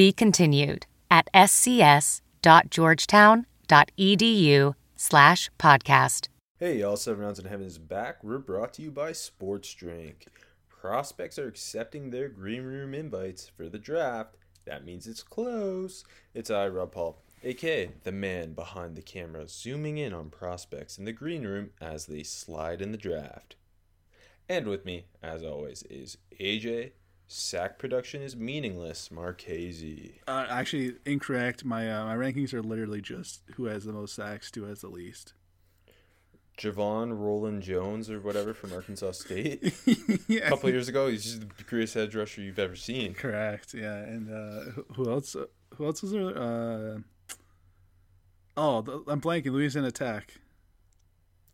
Be continued at scs.georgetown.edu slash podcast. Hey, y'all, Seven Rounds in Heaven is back. We're brought to you by Sports Drink. Prospects are accepting their green room invites for the draft. That means it's close. It's I, Rob Paul, aka the man behind the camera, zooming in on prospects in the green room as they slide in the draft. And with me, as always, is AJ. Sack production is meaningless, Marchese. Uh, actually, incorrect. My uh, my rankings are literally just who has the most sacks, who has the least. Javon Roland Jones or whatever from Arkansas State. yeah. A couple years ago, he's just the greatest edge rusher you've ever seen. Correct. Yeah. And uh, who- else? Who else is there? Uh, oh, the, I'm blanking. Louisiana Tech.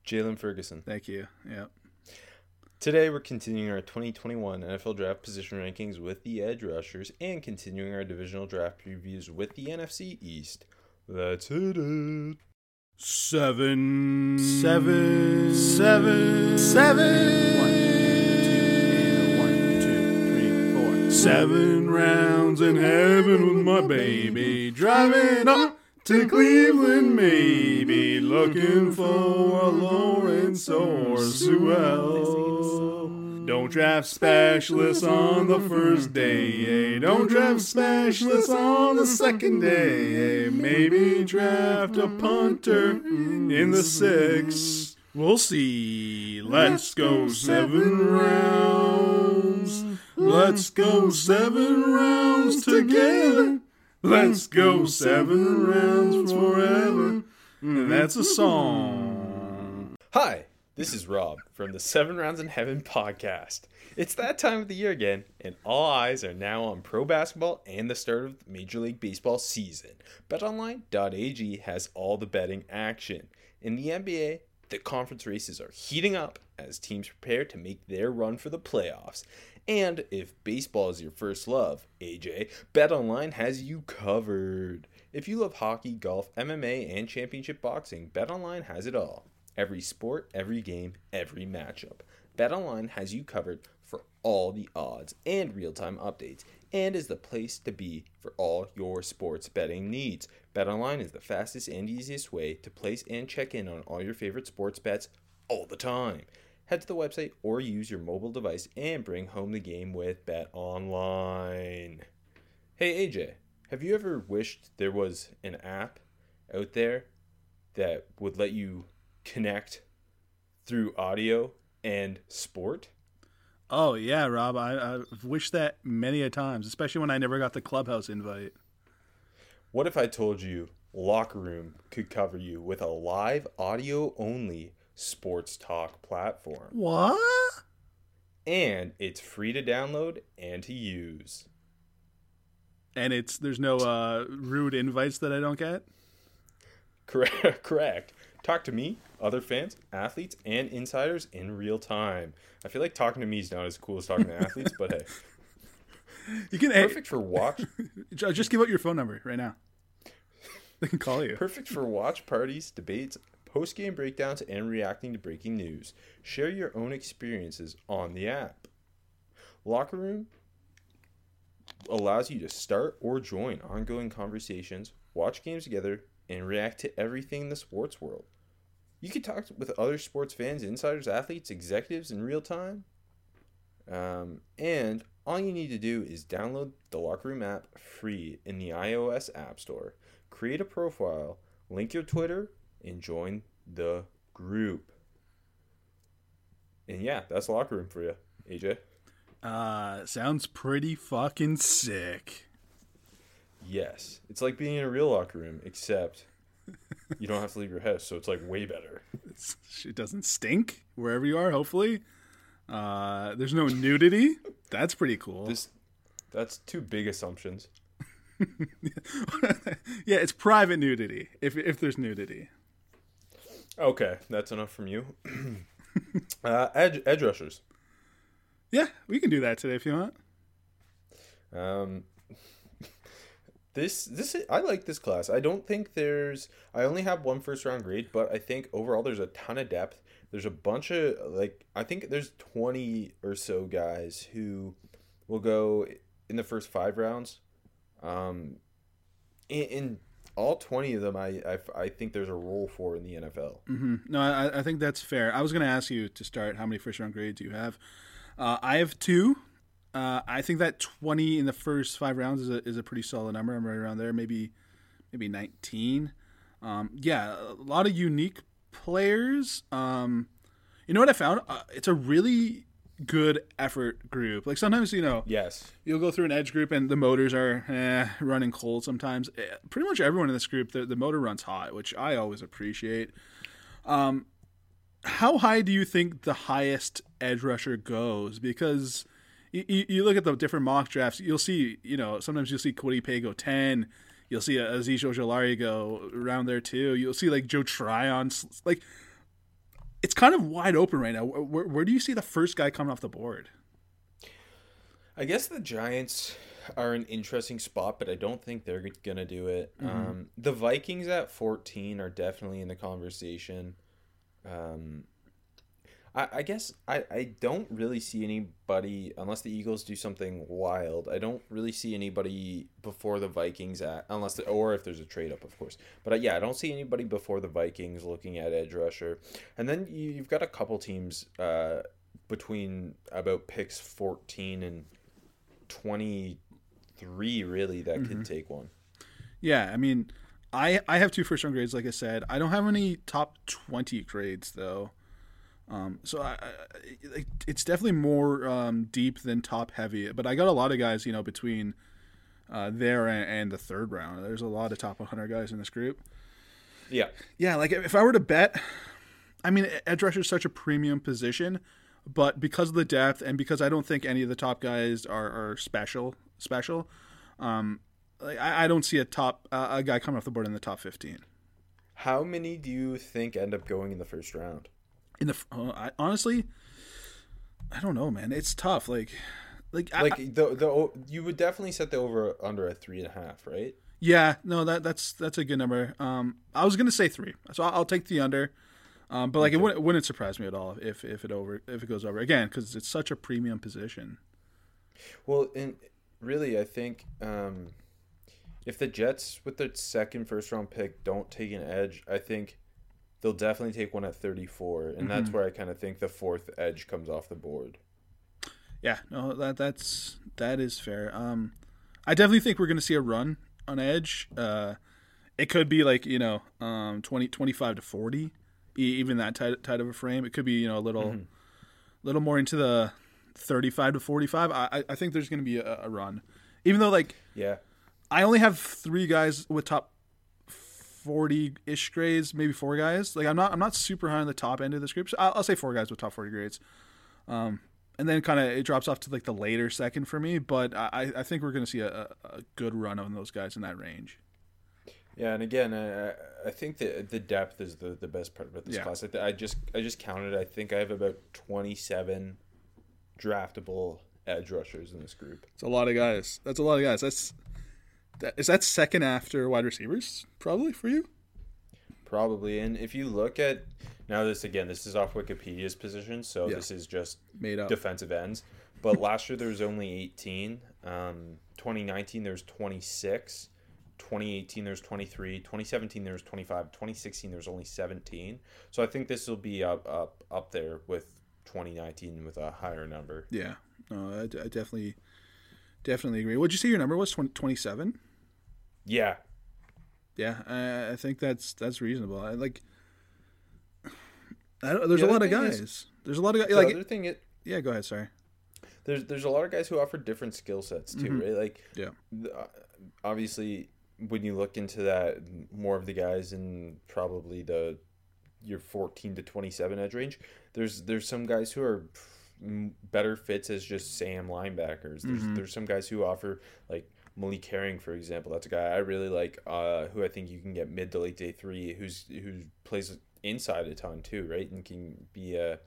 Jaylon Ferguson. Thank you. Yeah. Today, we're continuing our 2021 NFL Draft Position Rankings with the edge rushers and continuing our divisional draft previews with the NFC East. Let's hit it. Seven. Seven. Seven. Seven. One, two, one, two, three, four. Seven rounds in heaven with my baby. Driving up to Cleveland, maybe. Looking for a Lawrence or Sewell. Don't draft specialists on the first day. eh? Don't draft specialists on the second day. eh? Maybe draft a punter in the sixth. We'll see. Let's go seven rounds. Let's go seven rounds together. Let's go mm-hmm. seven rounds forever. Mm-hmm. And that's a song. Hi, this is Rob from the Seven Rounds in Heaven podcast. It's that time of the year again, and all eyes are now on pro basketball and the start of the Major League Baseball season. BetOnline.ag has all the betting action. In the NBA, the conference races are heating up as teams prepare to make their run for the playoffs. And if baseball is your first love, AJ, BetOnline has you covered. If you love hockey, golf, MMA, and championship boxing, BetOnline has it all. Every sport, every game, every matchup. BetOnline has you covered for all the odds and real-time updates and is the place to be for all your sports betting needs. BetOnline is the fastest and easiest way to place and check in on all your favorite sports bets all the time. Head to the website or use your mobile device and bring home the game with BetOnline. Hey AJ, have you ever wished there was an app out there that would let you connect through audio and sport? Oh yeah, Rob. I, I've wished that many a times, especially when I never got the clubhouse invite. What if I told you Locker Room could cover you with a live audio only sports talk platform? What? And it's free to download and to use. And it's there's no uh, rude invites that I don't get. Correct. Correct. Talk to me, other fans, athletes, and insiders in real time. I feel like talking to me is not as cool as talking to athletes, but hey, You can hey, perfect for watch. just give out your phone number right now. They can call you. Perfect for watch parties, debates, post game breakdowns, and reacting to breaking news. Share your own experiences on the app. Locker Room allows you to start or join ongoing conversations, watch games together, and react to everything in the sports world. You can talk with other sports fans, insiders, athletes, executives in real time. Um, and all you need to do is download the Locker Room app free in the iOS App Store. Create a profile, link your Twitter, and join the group. And yeah, that's Locker Room for you, AJ. Uh, sounds pretty fucking sick. Yes, it's like being in a real locker room, except you don't have to leave your house, so it's like way better. It's, it doesn't stink wherever you are. Hopefully, uh, there's no nudity. That's pretty cool. This, that's two big assumptions. yeah, it's private nudity if if there's nudity. Okay, that's enough from you. uh, edge edge rushers. Yeah, we can do that today if you want. Um, this this I like this class. I don't think there's. I only have one first round grade, but I think overall there's a ton of depth. There's a bunch of like I think there's twenty or so guys who will go in the first five rounds. Um, in, in all 20 of them I, I, I think there's a role for in the NFL. Mm-hmm. No, I, I think that's fair. I was going to ask you to start how many first round grades you have. Uh, I have two. Uh, I think that 20 in the first five rounds is a, is a pretty solid number. I'm right around there, maybe maybe 19. Um, yeah, a lot of unique players. Um, you know what I found? Uh, it's a really good effort group. Like sometimes, you know, yes, you'll go through an edge group and the motors are eh, running cold. Sometimes, eh, pretty much everyone in this group, the, the motor runs hot, which I always appreciate. Um, how high do you think the highest edge rusher goes? Because you, you look at the different mock drafts, you'll see, you know, sometimes you'll see Kwity Paye go 10. You'll see Azeez Ojulari go around there too. You'll see like Joe Tryon. Like, it's kind of wide open right now. Where, where do you see the first guy coming off the board? I guess the Giants are an interesting spot, but I don't think they're going to do it. Mm-hmm. Um, the Vikings at 14 are definitely in the conversation. Um, I, I guess I, I don't really see anybody unless the Eagles do something wild. I don't really see anybody before the Vikings at unless the, or if there's a trade up, of course. But uh, yeah, I don't see anybody before the Vikings looking at edge rusher. And then you, you've got a couple teams uh, between about picks 14 and 23 really that mm-hmm. could take one. Yeah, I mean, I I have two first round grades, like I said. I don't have any top 20 grades though. Um, so I, I, it's definitely more um, deep than top heavy. But I got a lot of guys, you know, between uh, there and, and, the third round. There's a lot of top 100 guys in this group. Yeah, yeah. Like if I were to bet, I mean, edge rusher is such a premium position, but because of the depth and because I don't think any of the top guys are, are special, special, um, like I, I, don't see a top uh, a guy coming off the board in the top 15. How many do you think end up going in the first round? In the uh, I, honestly, I don't know, man. It's tough. Like, like, like I, the the you would definitely set the over under at three and a half, right? Yeah, no, that that's that's a good number. Um, I was gonna say three, so I'll, I'll take the under. Um, but like okay. it wouldn't, it wouldn't surprise me at all if if it over if it goes over again because it's such a premium position. Well, and really, I think um, if the Jets with their second first round pick don't take an edge, I think they'll definitely take one at 34 and mm-hmm. that's where i kind of think the fourth edge comes off the board. Yeah no that that's that is fair. Um i definitely think we're going to see a run on edge uh it could be like you know um 20 25 to 40 even that tight, tight of a frame. It could be you know a little mm-hmm. little more into the 35 to 45 i i think there's going to be a, a run. Even though like yeah. I only have three guys with top 40 ish grades, maybe four guys. Like I'm not I'm not super high on the top end of this group. So I'll, I'll say four guys with top 40 grades. Um, and then kind of it drops off to like the later second for me. But I, I think we're going to see a, a good run on those guys in that range. Yeah, and again, I, I think that the depth is the, the best part about this yeah. class. I, I just I just counted. I think I have about twenty seven draftable edge rushers in this group. It's a lot of guys. That's a lot of guys. That's that, is that second after wide receivers probably for you? Probably, and if you look at now, this again, this is off Wikipedia's position, so yeah. this is just made up defensive ends. But last year there was only 18. Um, 2019 there's 26. 2018 there's 23 2017 there's 25 2016 there's only 17 so i think this will be up up up there with 2019 with a higher number yeah no, I, I definitely definitely agree what'd you say your number was 27 yeah. Yeah, I, I think that's that's reasonable. I like. I don't. there's the a lot of guys. Is, there's a lot of guys. The like, other thing, it. Yeah, go ahead. Sorry. There's there's a lot of guys who offer different skill sets too, mm-hmm. right? Like, yeah. Uh, obviously, when you look into that, more of the guys in probably the your 14 to 27 edge range, there's there's some guys who are better fits as just Sam linebackers. There's mm-hmm. there's some guys who offer like Malik Herring, for example, that's a guy I really like. Uh, who I think you can get mid to late day three. Who's who plays inside a ton too, right? And can be a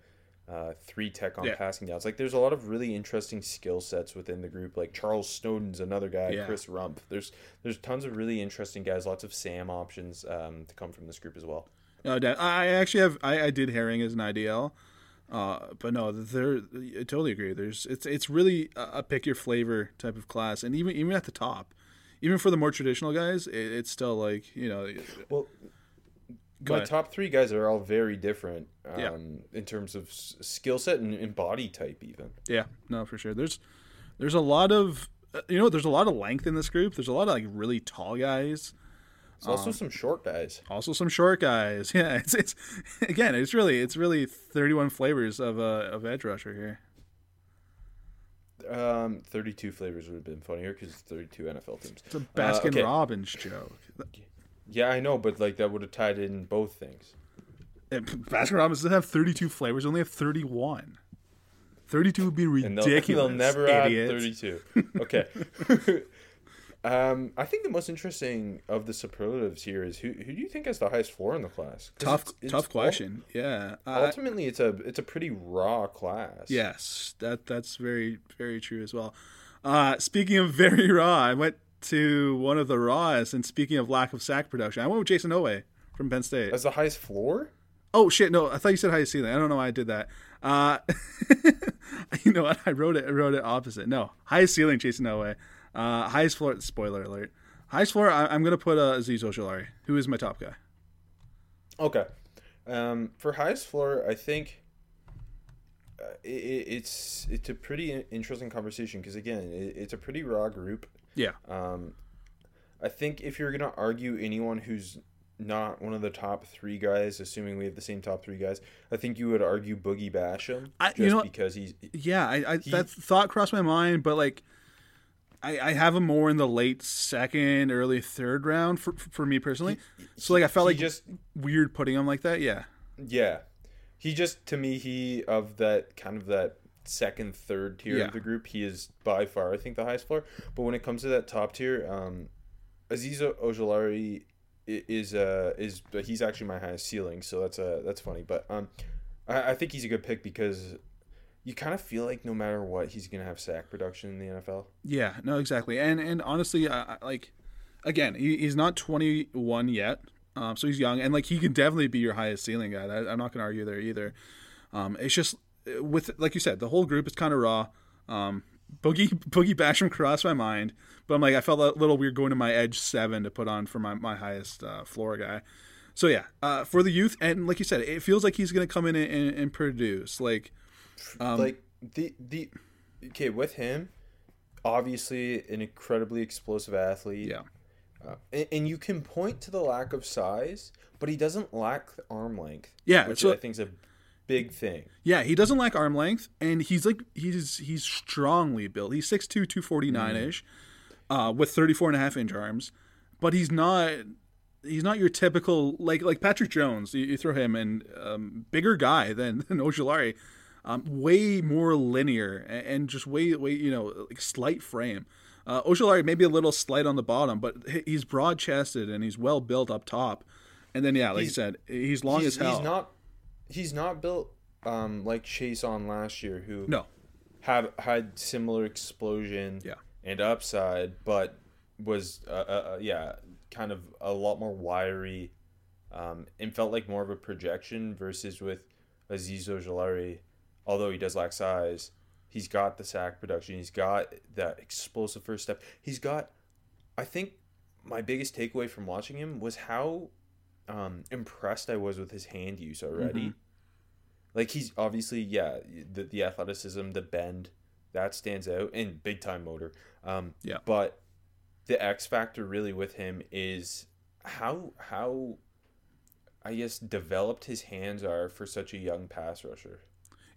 uh, three tech on Yeah. passing downs. Like there's a lot of really interesting skill sets within the group. Like Charles Snowden's another guy. Yeah. Chris Rumph. There's there's tons of really interesting guys. Lots of Sam options um, to come from this group as well. No, I I actually have. I, I did herring as an IDL, uh, but no, there. I totally agree. There's it's it's really a, pick your flavor type of class, and even even at the top, even for the more traditional guys, it, it's still like you know. Well, my ahead. top three guys are all very different um, Yeah. in terms of s- skill set and, and body type, even. Yeah, no, for sure. There's there's a lot of uh, you know there's a lot of length in this group. There's a lot of like really tall guys. There's also some short guys. Also some short guys. Yeah, it's it's again, it's really it's really 31 flavors of uh, of edge rusher here. Um, 32 flavors would have been funnier because it's 32 NFL teams. It's a Baskin okay. Robbins joke. Yeah, I know, but like that would have tied in both things. And Baskin Robbins doesn't have 32 flavors, they only have 31. 32 would be And they'll, ridiculous. they'll never idiots. add 32. Okay. um, I think the most interesting of the superlatives here is who who do you think has the highest floor in the class? Tough, it's- it's tough question. Yeah. Uh, Ultimately, it's a it's a pretty raw class. yes, that that's very very true as well. Uh, speaking of very raw, I went to one of the rawest. And speaking of lack of sack production, I went with Jayson Oweh from Penn State. As the highest floor? Oh shit! No, I thought you said highest ceiling. I don't know why I did that. Uh, you know what? I wrote it. I wrote it opposite. No, highest ceiling, Jayson Oweh. Uh, highest floor. Spoiler alert. Highest floor. I, I'm gonna put uh, Azeez Ojulari, who is my top guy. Okay. Um, for highest floor, I think uh, it, it's it's a pretty interesting conversation because again, it, it's a pretty raw group. Yeah. Um, I think if you're gonna argue anyone who's not one of the top three guys, assuming we have the same top three guys, I think you would argue Boogie Basham I- just you know because he's Yeah. I, I that thought crossed my mind, but like, I, I have him more in the late second, early third round for for me personally. so like, I felt like just weird putting him like that. Yeah. Yeah, he just to me he of that kind of that second third tier Yeah. of the group he is by far I think the highest floor. But when it comes to that top tier, um, Azeez Ojulari is uh is but he's actually my highest ceiling, so that's uh that's funny. But um, I, I think he's a good pick because you kind of feel like no matter what he's gonna have sack production in the NFL. Yeah, no, exactly. And and honestly, I, I, like again, he, he's not 21 yet, um, so he's young, and like he can definitely be your highest ceiling guy. That, I'm not going to argue there either. Um, it's just with like you said, the whole group is kind of raw. Um, Boogie Boogie Basham crossed my mind, but I'm like I felt a little weird going to my edge seven to put on for my my highest uh, floor guy. So yeah, uh, for the youth, and like you said, it feels like he's going to come in and, and produce. Like Um, like the the okay with him, obviously an incredibly explosive athlete. yeah, Uh, and, and you can point to the lack of size, but he doesn't lack arm length. Yeah, which so- I think is a big thing. Yeah, he doesn't lack arm length, and he's like he's he's strongly built. He's 6'2", 249 ish, uh, with 34 and a half inch arms, but he's not he's not your typical like like Patrick Jones. You, you throw him in, um, bigger guy than than Ojulari, um, way more linear and, just way way you know like slight frame. Uh, Ojulari maybe a little slight on the bottom, but he's broad chested and he's well built up top. And then yeah, like you said, he's long he's, as hell. he's not he's not built um, like Chase on last year, who no, had had similar explosion Yeah. and upside, but was uh, uh, uh, yeah kind of a lot more wiry, um, and felt like more of a projection versus with Azeez Ojulari. Although he does lack size, he's got the sack production. He's got that explosive first step. He's got, I think, my biggest takeaway from watching him was how um, impressed I was with his hand use already. Like he's obviously yeah the the athleticism, the bend that stands out, and big time motor. Um, Yeah. But the X factor really with him is how how I guess developed his hands are for such a young pass rusher.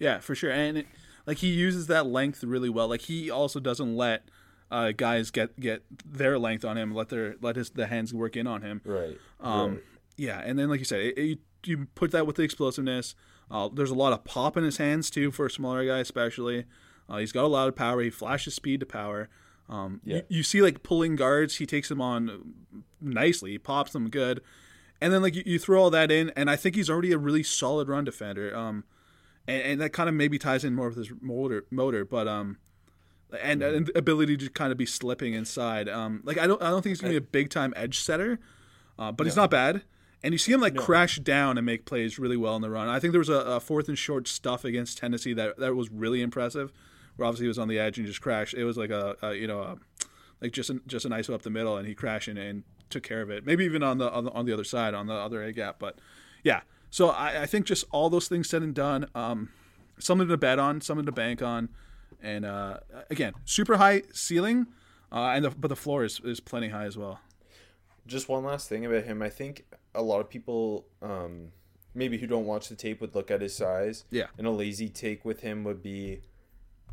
Yeah, for sure. And it, like he uses that length really well. Like he also doesn't let uh, guys get get their length on him. Let their let his the hands work in on him. Right. Um, right. yeah, and then like you said, it, it, you put that with the explosiveness. Uh, there's a lot of pop in his hands too for a smaller guy, especially. Uh, he's got a lot of power. He flashes speed to power. Um, Yeah. you, you see like pulling guards, he takes them on nicely, pops them good, and then like you, you throw all that in, and I think he's already a really solid run defender. Um, and, and that kind of maybe ties in more with his motor, motor, but um, and, and ability to kind of be slipping inside. Um, like I don't I don't think he's gonna be a big time edge setter, uh, but he's not bad. And you see him like crash down and make plays really well in the run. I think there was a, a fourth and short stuff against Tennessee that that was really impressive. Where obviously he was on the edge and just crashed. It was like a, a you know a, like just an, just an ISO up the middle and he crashed in and took care of it. Maybe even on the on the, on the other side on the other A gap. But yeah, so I, I think just all those things said and done, um, something to bet on, something to bank on, and uh, again, super high ceiling, uh, and the, but the floor is, is plenty high as well. Just one last thing about him. I think a lot of people, um, maybe who don't watch the tape, would look at his size. Yeah. And a lazy take with him would be,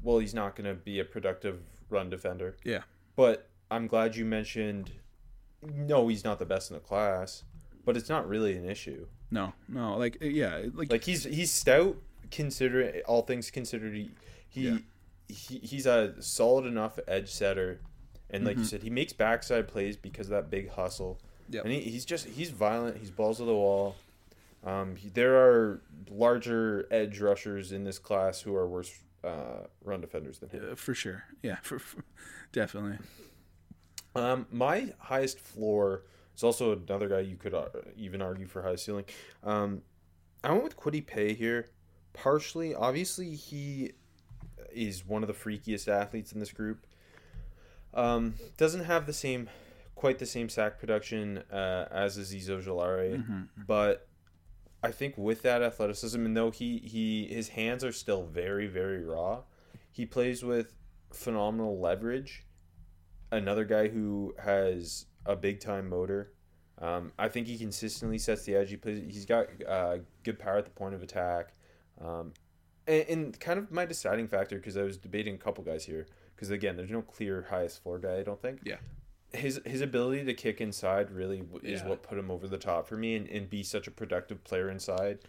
well, he's not going to be a productive run defender. Yeah, But I'm glad you mentioned, no, he's not the best in the class, but it's not really an issue. No, no, like yeah, like, Like he's he's stout, considering all things considered. He, he, Yeah. he he's a solid enough edge setter, and Mm-hmm. like you said, he makes backside plays because of that big hustle. Yeah, And he, he's just he's violent. He's balls to the wall. Um, he, there are larger edge rushers in this class who are worse uh, run defenders than him. uh, for sure, yeah, for, for definitely. Um, my highest floor is also another guy you could uh, even argue for high ceiling. Um, I went with Kwity Paye here. Partially, obviously, he is one of the freakiest athletes in this group. Um, doesn't have the same, quite the same sack production uh, as Azeez Ojulari, but I think with that athleticism, and though he he his hands are still very very raw, he plays with phenomenal leverage another guy who has a big time motor. Um, I think he consistently sets the edge. He plays. He's got uh, good power at the point of attack. Um, and, and kind of my deciding factor because I was debating a couple guys here because again, there's no clear highest floor guy. I don't think. Yeah. His his ability to kick inside really is Yeah. what put him over the top for me and, and be such a productive player inside.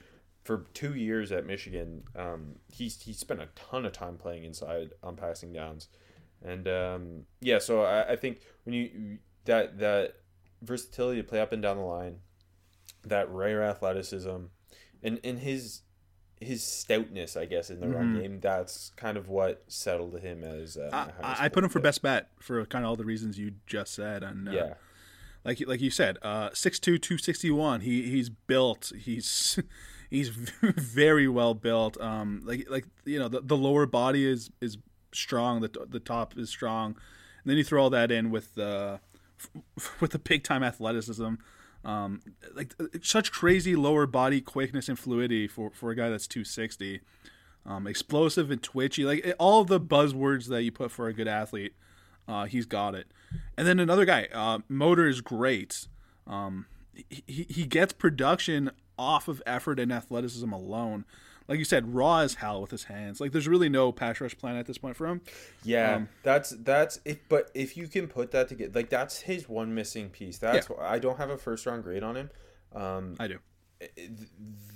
For two years at Michigan, um, he's he spent a ton of time playing inside on passing downs. And um, yeah, so I, I think when you that that versatility to play up and down the line, that rare athleticism, and and his his stoutness, I guess, in the run game, that's kind of what settled him as. Uh, Mm-hmm. I, I put him for best bet for kind of all the reasons you just said. And uh, Yeah, like like you said, uh, 6'2", 261. He he's built. He's he's very well built. Um, like like you know the, the lower body is is strong. The the top is strong. And then you throw all that in with the with the big time athleticism. Um, like such crazy lower body quickness and fluidity for, for a guy that's 260. Um, explosive and twitchy, like it- all the buzzwords that you put for a good athlete, uh, he's got it. And then another guy, uh, motor is great. Um, he- he gets production off of effort and athleticism alone. Like you said, raw as hell with his hands. Like there's really no pass rush plan at this point for him. yeah. Um, that's that's if but if you can put that together, like that's his one missing piece. That's why I don't have a first round grade on him. Um, I do.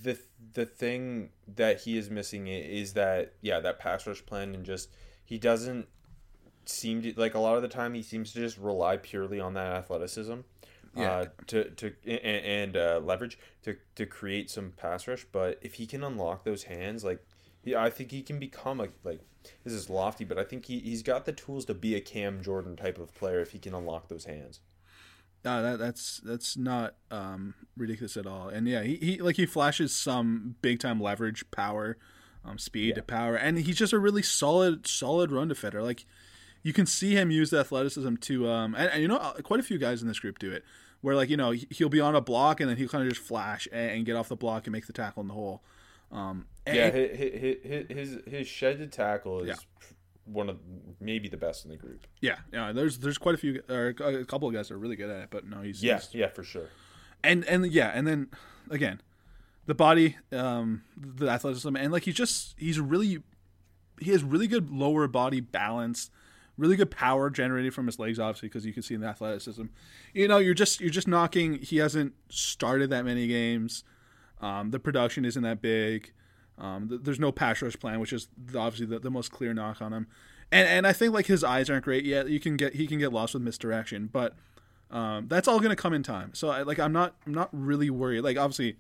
the the thing that he is missing is that yeah that pass rush plan and just he doesn't seem to like a lot of the time he seems to just rely purely on that athleticism Yeah. uh, to to and, and uh, leverage to to create some pass rush but if he can unlock those hands like yeah I think he can become a like this is lofty but I think he, he's got the tools to be a Cam Jordan type of player if he can unlock those hands Uh, that, that's that's not um, ridiculous at all. And yeah, he, he like he flashes some big time leverage, power, um, speed to power, and he's just a really solid solid run defender. Like you can see him use the athleticism to um, and, and you know uh, quite a few guys in this group do it, where like you know he- he'll be on a block and then he'll kind of just flash and, get off the block and make the tackle in the hole. Um, and- yeah his his his, his shed tackle is Yeah. one of maybe the best in the group yeah, yeah. There's there's quite a few or a couple of guys that are really good at it, but no, he's Yeah, he's- yeah, for sure. and and yeah, and then again, the body, um, the athleticism, and like he's just he's really he has really good lower body balance, really good power generated from his legs, obviously because you can see in the athleticism. You know, you're just you're just knocking. He hasn't started that many games. Um, the production isn't that big. Um, th- there's no pass rush plan, which is obviously the, the most clear knock on him. and and I think like his eyes aren't great yet. You can get he can get lost with misdirection, but um, that's all going to come in time. So I, like I'm not I'm not really worried. Like obviously,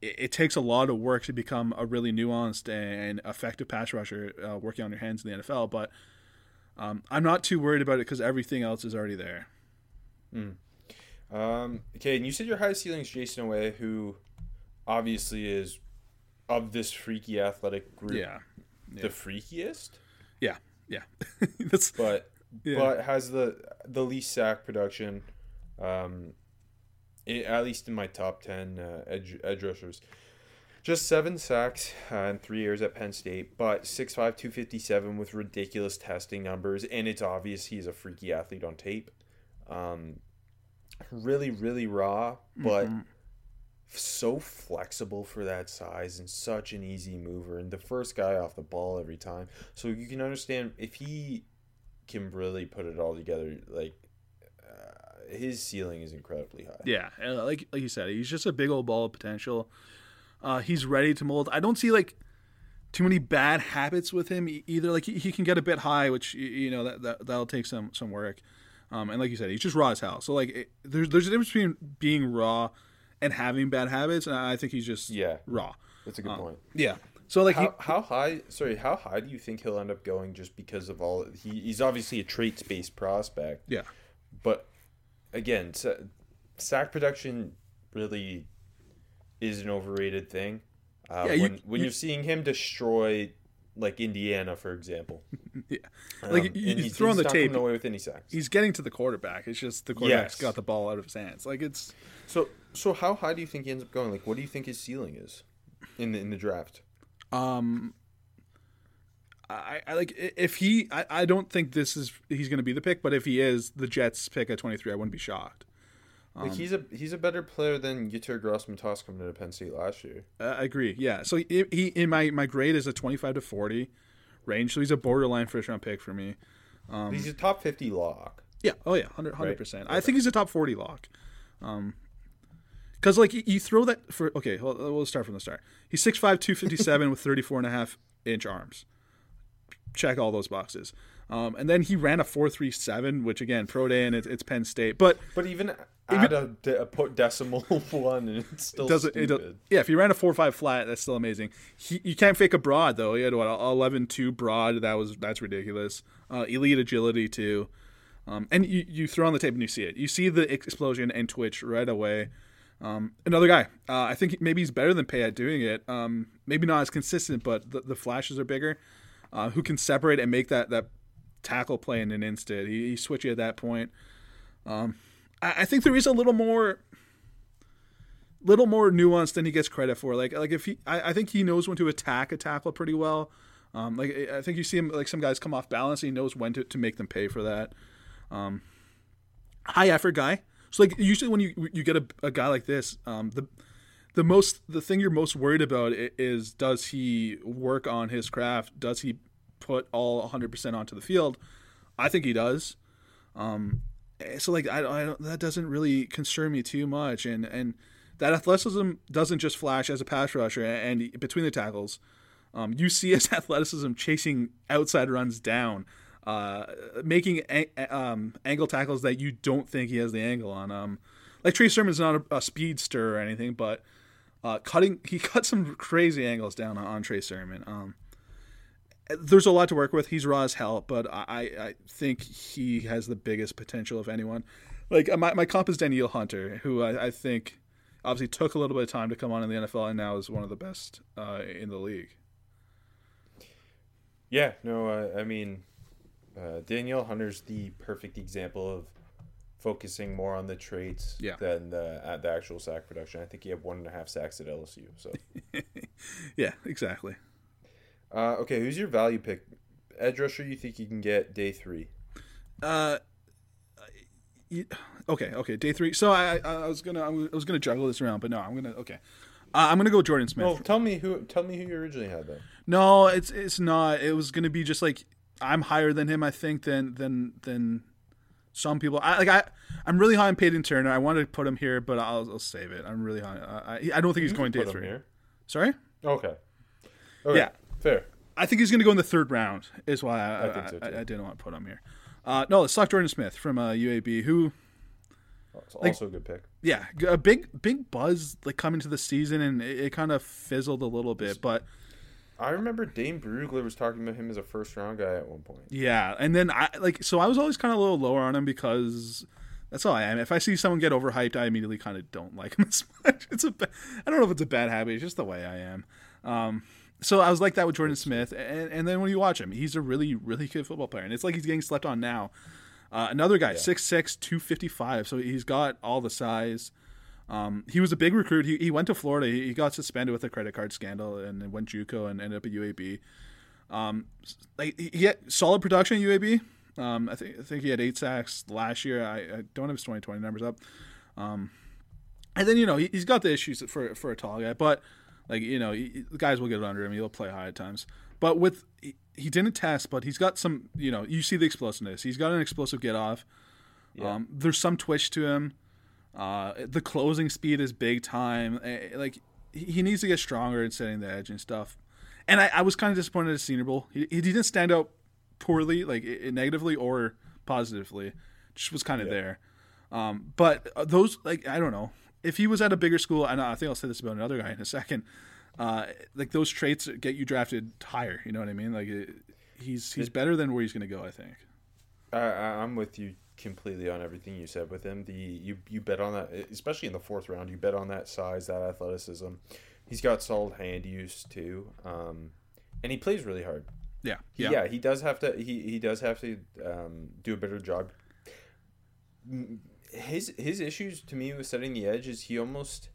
it, it, takes a lot of work to become a really nuanced and effective pass rusher uh, working on your hands in the NFL. But um, I'm not too worried about it because everything else is already there. Mm. Um, okay, and you said your highest ceiling is Jayson Oweh, who obviously is of this freaky athletic group. Yeah, yeah. the freakiest. Yeah, yeah. That's but yeah. but has the the least sack production. Um, it, at least in my top ten uh, edge edge rushers. Just seven sacks uh, in three years at Penn State, but 6'5", 257 with ridiculous testing numbers, and it's obvious he's a freaky athlete on tape. Um, really, really raw, but mm-hmm. so flexible for that size and such an easy mover, and the first guy off the ball every time. So you can understand if he can really put it all together, like uh, his ceiling is incredibly high. Yeah, like like you said, he's just a big old ball of potential. Uh, he's ready to mold. I don't see like too many bad habits with him either. Like he, he can get a bit high, which you know that, that that'll take some some work. Um, and like you said, he's just raw as hell. So like it, there's there's a difference between being raw and having bad habits, and I think he's just yeah raw. That's a good um, point. Yeah. So like how, he, how high? Sorry, how high do you think he'll end up going? Just because of all he, he's obviously a traits based prospect. Yeah, but again, sack production really is an overrated thing. Uh, yeah, you, when when you, are seeing him destroy like Indiana, for example. yeah, um, like you, you throw on the tape away with any sacks. He's getting to the quarterback. It's just the quarterback's yes. got the ball out of his hands. Like it's so. So how high do you think he ends up going? Like, what do you think his ceiling is in the in the draft? Um, I, I like if he. I, I don't think this is he's going to be the pick, but if he is the Jets pick at twenty three, I wouldn't be shocked. Um, like he's a he's a better player than Yetur Gross-Matos coming to Penn State last year. I agree. Yeah. So he, he in my my grade is a twenty five to forty range. So he's a borderline first round pick for me. Um, he's a top fifty lock. Yeah. Oh yeah. Hundred percent. I think he's a top forty lock. Um, because like you throw that for okay, we'll, we'll start from the start. He's 6'5", 257 with 34 and a half inch arms. Check all those boxes. Um, and then he ran a four three seven, which again, pro day and it's, it's Penn State. But but even add even, a, a decimal one, and it's still doesn't. It does, yeah, if he ran a four five flat, that's still amazing. He, you can't fake a broad though. He had what 11-2 broad. That was that's ridiculous. Uh, elite agility too. Um, and you, you throw on the tape and you see it. You see the explosion and twitch right away. Um, another guy, uh, I think maybe he's better than Paye at doing it. Um, maybe not as consistent, but the, the flashes are bigger. Uh, who can separate and make that that tackle play in an instant? He, he's switchy at that point. Um, I, I, think there is a little more, little more nuance than he gets credit for. Like like if he, I, I think he knows when to attack a tackle pretty well. Um, like I think you see him like some guys come off balance. he knows when to, to make them pay for that. Um, high effort guy. So like usually when you you get a, a guy like this, um, the the most the thing you're most worried about is does he work on his craft? Does he put all 100% onto the field? I think he does. Um, so like I, I don't, that doesn't really concern me too much, and and that athleticism doesn't just flash as a pass rusher and between the tackles. Um, you see his athleticism chasing outside runs down uh, making a- um, angle tackles that you don't think he has the angle on. Um, like Trey Sermon's not a, a speedster or anything, but uh, cutting he cut some crazy angles down on, on Trey Sermon. Um, there's a lot to work with. He's raw as hell, but I, I think he has the biggest potential of anyone. Like my, my comp is Danielle Hunter, who I, I think obviously took a little bit of time to come on in the NFL and now is one of the best uh, in the league. Yeah, no, I, I mean, uh, Hunter's the perfect example of focusing more on the traits yeah. than the uh, the actual sack production. I think he had one and a half sacks at LSU. So, yeah, exactly. Uh, okay, who's your value pick? Edge rusher, you think you can get day three? Uh, okay, okay, day three. So I, I, was gonna, I was gonna juggle this around, but no, I'm gonna, okay, uh, I'm gonna go Jordan Smith. Oh, tell me who, tell me who you originally had though. No, it's it's not. It was gonna be just like I'm higher than him. I think than than than some people. I like I I'm really high on Payton Turner. I wanted to put him here, but I'll, I'll save it. I'm really high. I I don't think he's going day three. Here. Sorry. Okay. okay. Yeah. Fair. I think he's going to go in the third round. Is why I, I think so, I, too. I didn't want to put him here. Uh, no, let's talk Jordan Smith from uh, UAB, who also a good pick. yeah, a big big buzz like coming to the season, and it, it kind of fizzled a little bit, but I remember Dane Brugler was talking about him as a first round guy at one point. yeah. And then I like so I was always kind of a little lower on him because that's all I am. If I see someone get overhyped, I immediately kind of don't like him as much. It's a I don't know if it's a bad habit. It's just the way I am. Um, so I was like that with Jordan Smith, and, and then when you watch him, he's a really really good football player, and it's like he's getting slept on now. Uh, another guy, 6'6", 255, so he's got all the size. Um, he was a big recruit. He, he went to Florida. He, he got suspended with a credit card scandal and went JUCO and ended up at UAB. Um, like he had solid production at UAB. Um, I think I think he had eight sacks last year. I, I don't have his 2020 numbers up. Um, and then you know he, he's got the issues for for a tall guy, but like you know he, the guys will get under him. He'll play high at times. But with he, he didn't test, but he's got some. You know you see the explosiveness. He's got an explosive get off. Um, there's some twitch to him. Uh, the closing speed is big time. Eh, Like he needs to get stronger in setting the edge and stuff. And I, I was kind of disappointed at Senior Bowl. He, he didn't stand out poorly, like negatively or positively. Just was kind of there. Um, but uh, those, like, I don't know. If he was at a bigger school, and I think I'll say this about another guy in a second. Uh, like those traits get you drafted higher. You know what I mean? Like it, he's he's better than where he's going to go. I think. I- I'm with you completely on everything you said with him. The you you bet on that, especially in the fourth round. You bet on that size, that athleticism. He's got solid hand use too, um, and he plays really hard. Yeah. Yeah. he does have to. He he does have to um, do a better job. His his issues to me with setting the edge is he almost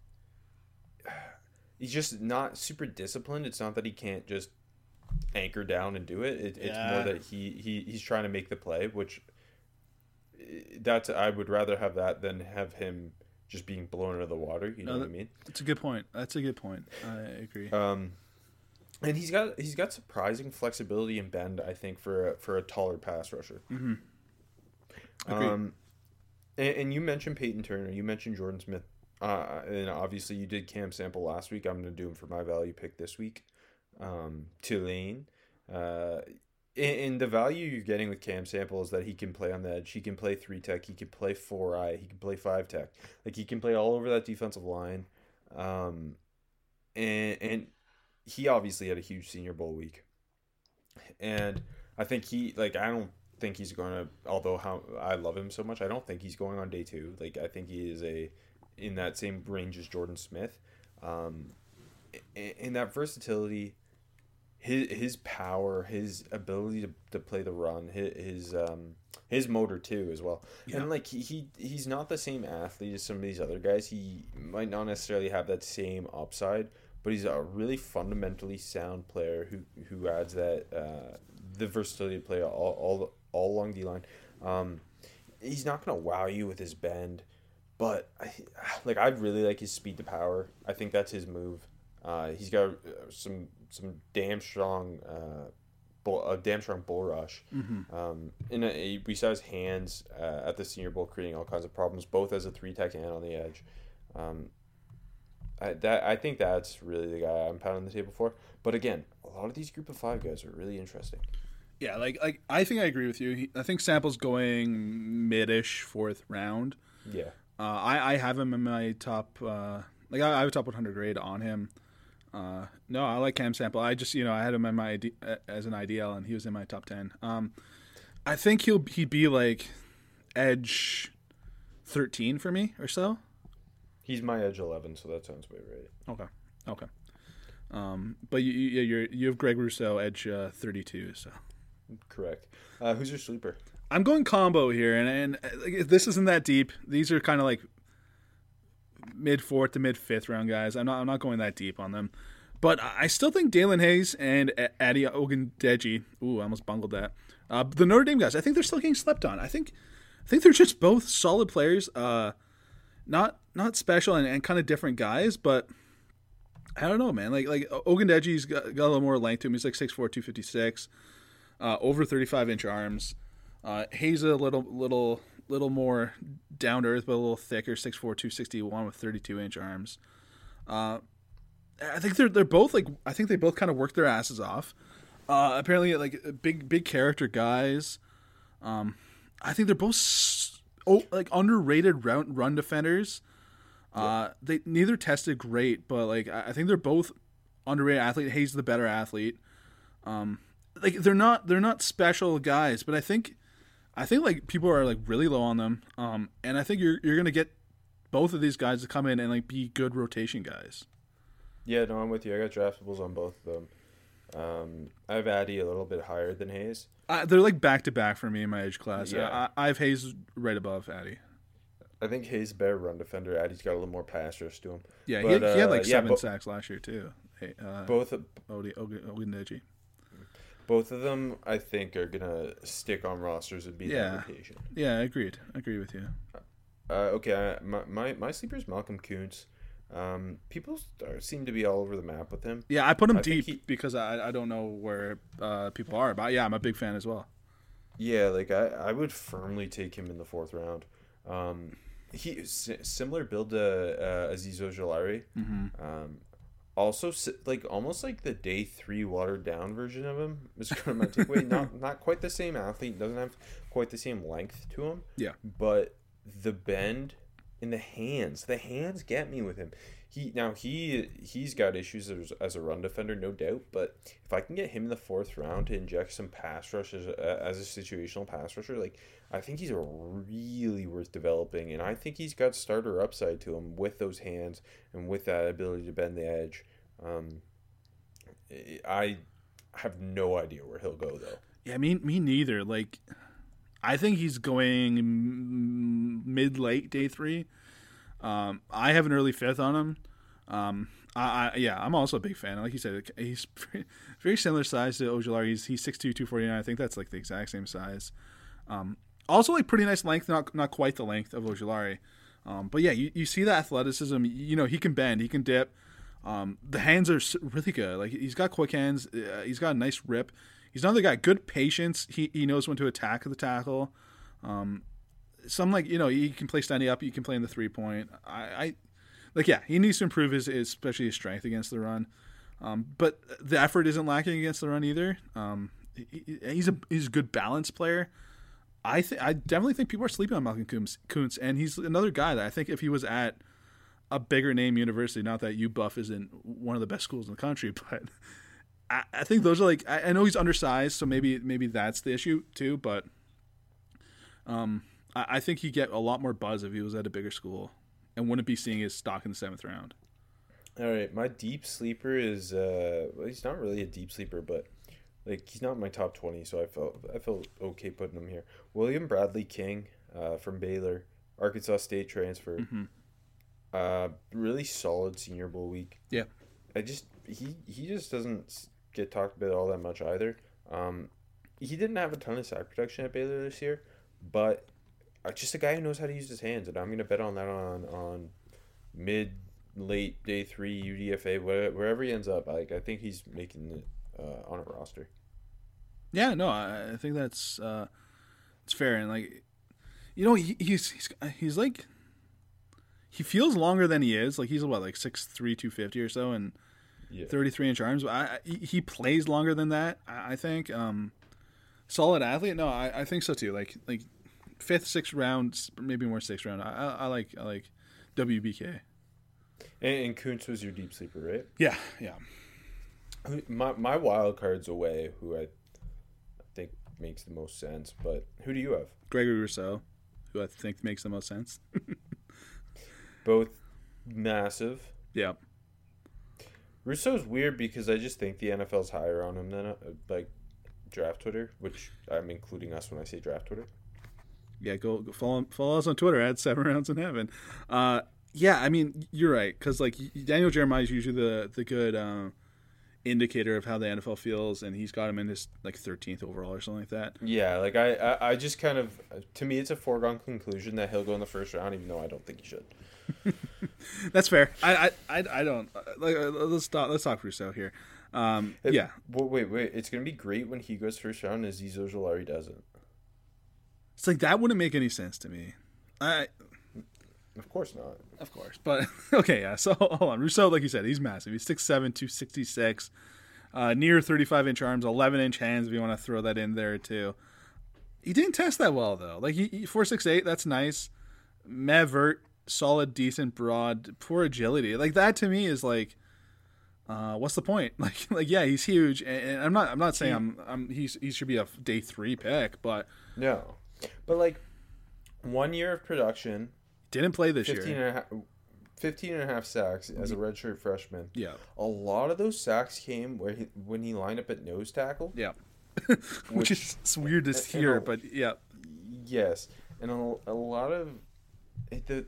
he's just not super disciplined. It's not that he can't just anchor down and do it. it It's more that he, he he's trying to make the play, which that's I would rather have that than have him just being blown out of the water. You know No, what I mean? That's a good point. That's a good point. I agree. Um, and he's got he's got surprising flexibility and bend. I think for a, for a taller pass rusher. Mm-hmm. Um, and, and you mentioned Payton Turner. You mentioned Jordan Smith. Uh, and obviously you did Cam Sample last week. I'm going to do him for my value pick this week. Um, Tulane. Uh, and, and the value you're getting with Cam Sample is that he can play on the edge. He can play three tech. He can play four eye. He can play five tech. Like he can play all over that defensive line. Um, and and he obviously had a huge Senior Bowl week. And I think he like I don't think he's going to. Although how I love him so much, I don't think he's going on day two. Like I think he is a in that same range as Jordan Smith. Um, in, in that versatility, his his power, his ability to, to play the run, his his um his motor too as well. And like he, he he's not the same athlete as some of these other guys. He might not necessarily have that same upside, but he's a really fundamentally sound player who who adds that uh, the versatility to play all all all along the line. Um, he's not gonna wow you with his bend, but I, like I really like his speed to power. I think that's his move. Uh, he's got uh, some some damn strong uh, bull, a damn strong bull rush. Um, and a, we saw his hands uh, at the Senior Bowl creating all kinds of problems, both as a three tech and on the edge. Um, I, that I think that's really the guy I'm pounding the table for. But again, a lot of these group of five guys are really interesting. Yeah, like like I think I agree with you. He, I think Sample's going mid-ish fourth round. Yeah. Uh, I I have him in my top. Uh, like I, I have a top 100 grade on him. Uh, no, I like Cam Sample. I just you know I had him in my as an IDL and he was in my top 10. Um, I think he'll he'd be like edge 13 for me or so. He's my edge 11, so that sounds about right. Okay. Okay. Um, but you you you're, you have Greg Rousseau edge uh, 32. So Correct. Uh, who's your sleeper? I'm going combo here, and and uh, like, this isn't that deep. These are kind of like mid fourth to mid fifth round guys. I'm not I'm not going that deep on them, but I still think Daelin Hayes and A- Adi Ogundeji. Ooh, I almost bungled that. Uh, the Notre Dame guys, I think they're still getting slept on. I think I think they're just both solid players. Uh, not not special and, and kind of different guys, but I don't know, man. Like like Ogundeji's got, got a little more length to him. He's like 6'4", 256, uh, over thirty five inch arms. Uh, Hayes a little little little more down to earth, but a little thicker, 6'4", 261 with thirty two inch arms. Uh, I think they're they're both like I think they both kind of work their asses off. Uh, apparently, like big big character guys. Um, I think they're both s- oh like underrated run run defenders. Uh, they neither tested great, but like I I think they're both underrated athlete. Hayes the better athlete. Um, like they're not they're not special guys, but I think I think like people are like really low on them. Um, and I think you're you're gonna get both of these guys to come in and like be good rotation guys. Yeah, no, I'm with you. I got draftables on both of them. Um, I have Addy a little bit higher than Hayes. Uh, they're like back to back for me in my age class. Yeah. I, I have Hayes right above Addy. I think Hayes better run defender. Addy's got a little more pass rush to him. Yeah, he, But, had, he had uh, like yeah, seven bo- sacks last year too. Hey, uh, Both Odi Ogundeji. Both of them, I think, are gonna stick on rosters and be Yeah. rotation. Yeah, agreed. I agree with you. Uh, okay, I, my, my my sleeper is Malcolm Koonce. Um, people start, seem to be all over the map with him. Yeah, I put him I deep he- because I, I don't know where uh, people are, but yeah, I'm a big fan as well. Yeah, like I, I would firmly take him in the fourth round. Um, he s- similar build to uh, Azeez Ojulari. Um, also, like almost like the day three watered down version of him is kind of my takeaway. not not quite the same athlete, doesn't have quite the same length to him. Yeah. but the bend in the hands, the hands get me with him. He now he he's got issues as, as a run defender, no doubt. But if I can get him in the fourth round to inject some pass rush as a, as a situational pass rusher, like I think he's really worth developing, and I think he's got starter upside to him with those hands and with that ability to bend the edge. Um, I have no idea where he'll go though. Yeah, me me neither. Like, I think he's going mid late day three. Um, I have an early fifth on him. Um, I, I yeah, I'm also a big fan. Like you said, he's very similar size to Ojulari. He's he's 6'2", 249. I think that's like the exact same size. Um, also like pretty nice length, not not quite the length of Ojulari. Um, but yeah, you, you see the athleticism. You know, he can bend, he can dip. Um, the hands are really good. Like he's got quick hands. Uh, he's got a nice rip. He's another guy. Good patience. He he knows when to attack the tackle. Um, some like you know he can play standing up. You can play in the three point. I, I like yeah. He needs to improve his, his especially his strength against the run. Um, but the effort isn't lacking against the run either. Um, he, he- he's a he's a good balance player. I think I definitely think people are sleeping on Malcolm Koonce, and he's another guy that I think if he was at a bigger name university, not that UBuff isn't one of the best schools in the country, but I, I think those are like I, I know he's undersized, so maybe maybe that's the issue too. But um, I, think he'd get a lot more buzz if he was at a bigger school and wouldn't be seeing his stock in the seventh round. All right, my deep sleeper is uh well, he's not really a deep sleeper, but like he's not in my top 20, so I felt I felt okay putting him here. William Bradley King uh from Baylor, Arkansas State transfer. Uh really solid senior bowl week. Yeah. I just he he just doesn't get talked about all that much either. Um he didn't have a ton of sack protection at Baylor this year, but just a guy who knows how to use his hands, and I'm gonna bet on that on on mid late day three UDFA where, wherever he ends up. Like I think he's making it uh, on a roster. Yeah, no, I, I think that's uh, it's fair and like, you know, he, he's he's he's like, he feels longer than he is. Like he's what like six three two fifty or so and Yeah. thirty three inch arms. But I, he plays longer than that. I, I think. Um, solid athlete. No, I, I think so too. Like like fifth, sixth round, maybe more sixth round. I, I, like I like WBK. And, and Koonce was your deep sleeper, right? Yeah, yeah. My my wild card's Oweh, who I think makes the most sense. But who do you have? Gregory Rousseau, who I think makes the most sense. Both massive. yeah. Rousseau's weird because I just think the NFL's higher on him than uh, like draft Twitter, which I'm including us when I say draft Twitter. Yeah, go, go follow follow us on Twitter at Seven Rounds in Heaven. Uh, yeah, I mean you're right because like Daniel Jeremiah is usually the the good uh, indicator of how the NFL feels, and he's got him in his like 13th overall or something like that. Yeah, like I, I, I just kind of to me it's a foregone conclusion that he'll go in the first round, even though I don't think he should. That's fair. I I, I, I don't uh, like uh, let's talk let's talk Rousseau here. Um, It- yeah, Well, wait, wait. It's gonna be great when he goes first round, and Azeez Ojulari doesn't. It's like that wouldn't make any sense to me. I Of course not. Of course. But okay, yeah. So hold on. Rousseau, like you said, he's massive. He's 6'7", 266. Uh, near 35 inch arms, 11 inch hands. If you want to throw that in there too. He didn't test that well though. Like he, he four six eight, that's nice. Mevert, solid, decent, broad, poor agility. Like that to me is like, uh, what's the point? Like like yeah, he's huge, and, and I'm not I'm not saying I'm I'm he's he should be a day three pick, but No. But like one year of production, didn't play this 15 year. and a half, 15 and a half sacks as a redshirt freshman. Yeah, A lot of those sacks came where he, when he lined up at nose tackle. yeah. Which is it's weird to and hear, but yeah, Yes, and a, a lot of the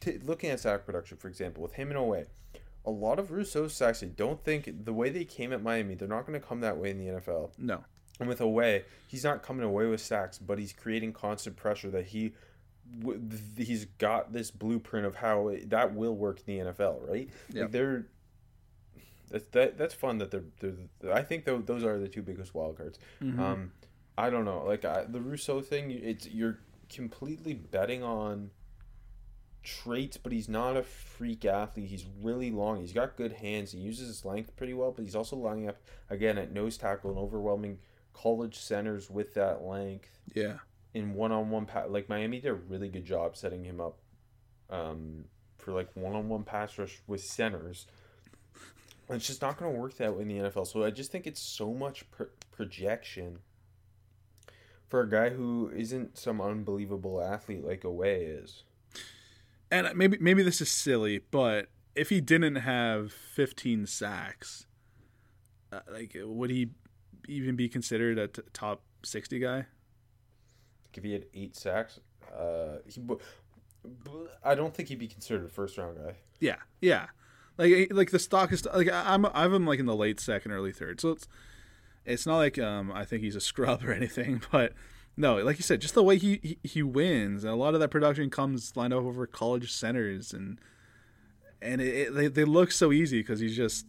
t- looking at sack production, for example, with him in Oweh, a lot of Rousseau's sacks. I don't think the way they came at Miami, they're not going to come that way in the NFL. no, And with Oweh, he's not coming away with sacks, but he's creating constant pressure that he he's got this blueprint of how it, that will work in the NFL, right? Yeah. Like they're that's that that's fun that they're, they're I think tho- those are the two biggest wild cards. Mm-hmm. Um, I don't know, like I, the Rousseau thing, it's you're completely betting on traits, but he's not a freak athlete. He's really long. He's got good hands. He uses his length pretty well, but he's also lining up again at nose tackle and overwhelming college centers with that length yeah, in one-on-one pass, like Miami did a really good job setting him up um, for like one-on-one pass rush with centers. It's just not going to work that way in the NFL. So I just think it's so much pr- projection for a guy who isn't some unbelievable athlete like Oweh is. and maybe maybe this is silly, but if he didn't have 15 sacks, uh, like would he even be considered a t- top 60 guy? If he had eight sacks, uh, he. I don't think he'd be considered a first-round guy. Yeah, yeah. Like eh, like the stock is like I- I'm I'm him like in the late second, early third. So it's it's not like um I think he's a scrub or anything, but no, like you said, just the way he he, he wins, and a lot of that production comes lined up over college centers, and and it, it, they they look so easy because he's just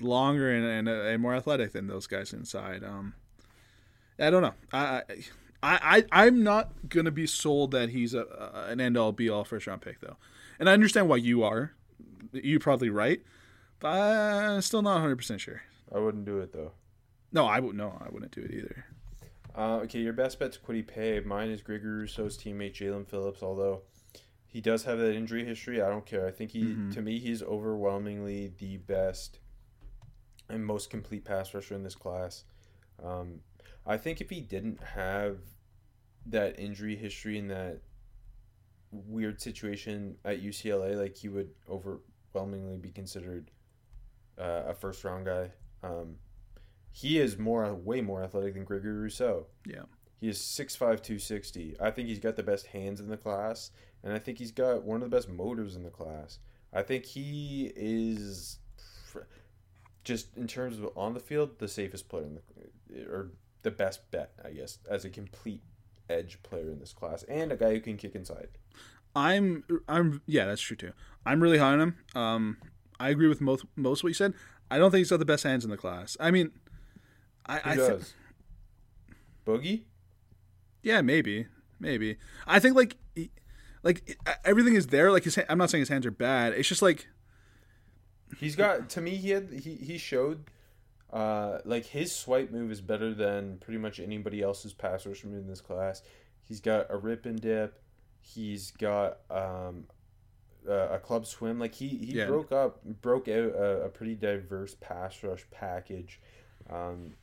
longer and, and uh, and more athletic than those guys inside. Um, I don't know. I. I I, I'm not gonna be sold that he's a, a an end all be all first round pick though, and I understand why you are. You're probably right, but I'm still not 100 percent sure. I wouldn't do it though. No, I would no, I wouldn't do it either. Uh, okay, your best bet's Kwity Paye. Mine is Gregory Rousseau's teammate Jaelan Phillips. Although he does have that injury history, I don't care. I think he, to me, he's overwhelmingly the best and most complete pass rusher in this class. Um, I think if he didn't have that injury history and that weird situation at UCLA, like he would overwhelmingly be considered uh, a first round guy. Um, he is more, way more athletic than Gregory Rousseau. Yeah. He is 6'5", 260. I think he's got the best hands in the class, and I think he's got one of the best motors in the class. I think he is, just in terms of on the field, the safest player in the, or the best bet, I guess, as a complete edge player in this class, and a guy who can kick inside. I'm I'm yeah, that's true too. I'm really high on him. Um, I agree with most most what you said. I don't think he's got the best hands in the class. I mean, I, Who I thi- does? Boogie? yeah, maybe, maybe. I think like like everything is there. Like his, I'm not saying his hands are bad. It's just like He's got to me. He had he he showed, uh, like his swipe move is better than pretty much anybody else's pass rusher in this class. He's got a rip and dip. He's got um, a, a club swim. Like he he Yeah. broke up broke out a, a pretty diverse pass rush package, um,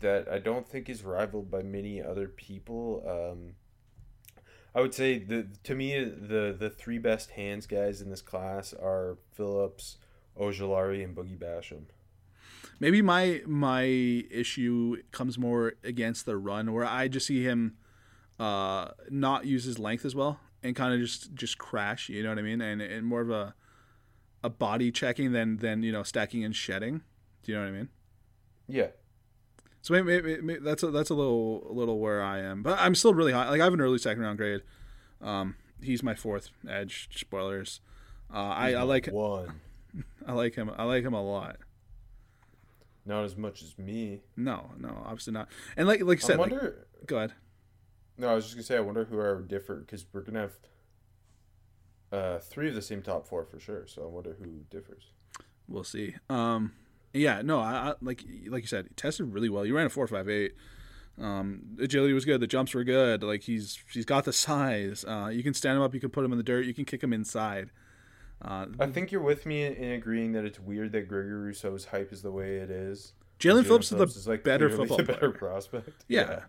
that I don't think is rivaled by many other people. Um, I would say the to me the the three best hands guys in this class are Phillips, Ojulari, and Boogie Basham. maybe my my issue comes more against the run, where I just see him uh, not use his length as well and kind of just just crash. You know what I mean? And and more of a a body checking than than you know stacking and shedding. Do you know what I mean? Yeah, So maybe, maybe, maybe that's a, that's a little a little where I am, but I'm still really high. Like I have an early second round grade. Um, he's my fourth edge. Spoilers. Uh, I, I like one, I like him. I like him a lot. not as much as me. No, no, obviously not. And like like I I said, like- wonder. go ahead. no, I was just gonna say I wonder who are different because we're gonna have uh, three of the same top four for sure. So I wonder who differs. We'll see. Um, Yeah, no, I, I like like you said, he tested really well. You ran a four five eight. Um, agility was good. The jumps were good. Like he's he's got the size. Uh, you can stand him up. You can put him in the dirt. You can kick him inside. Uh, I think you're with me in agreeing that it's weird that Gregory Rousseau's hype is the way it is. Jaelan Phillips is the better football the better player. prospect. Yeah.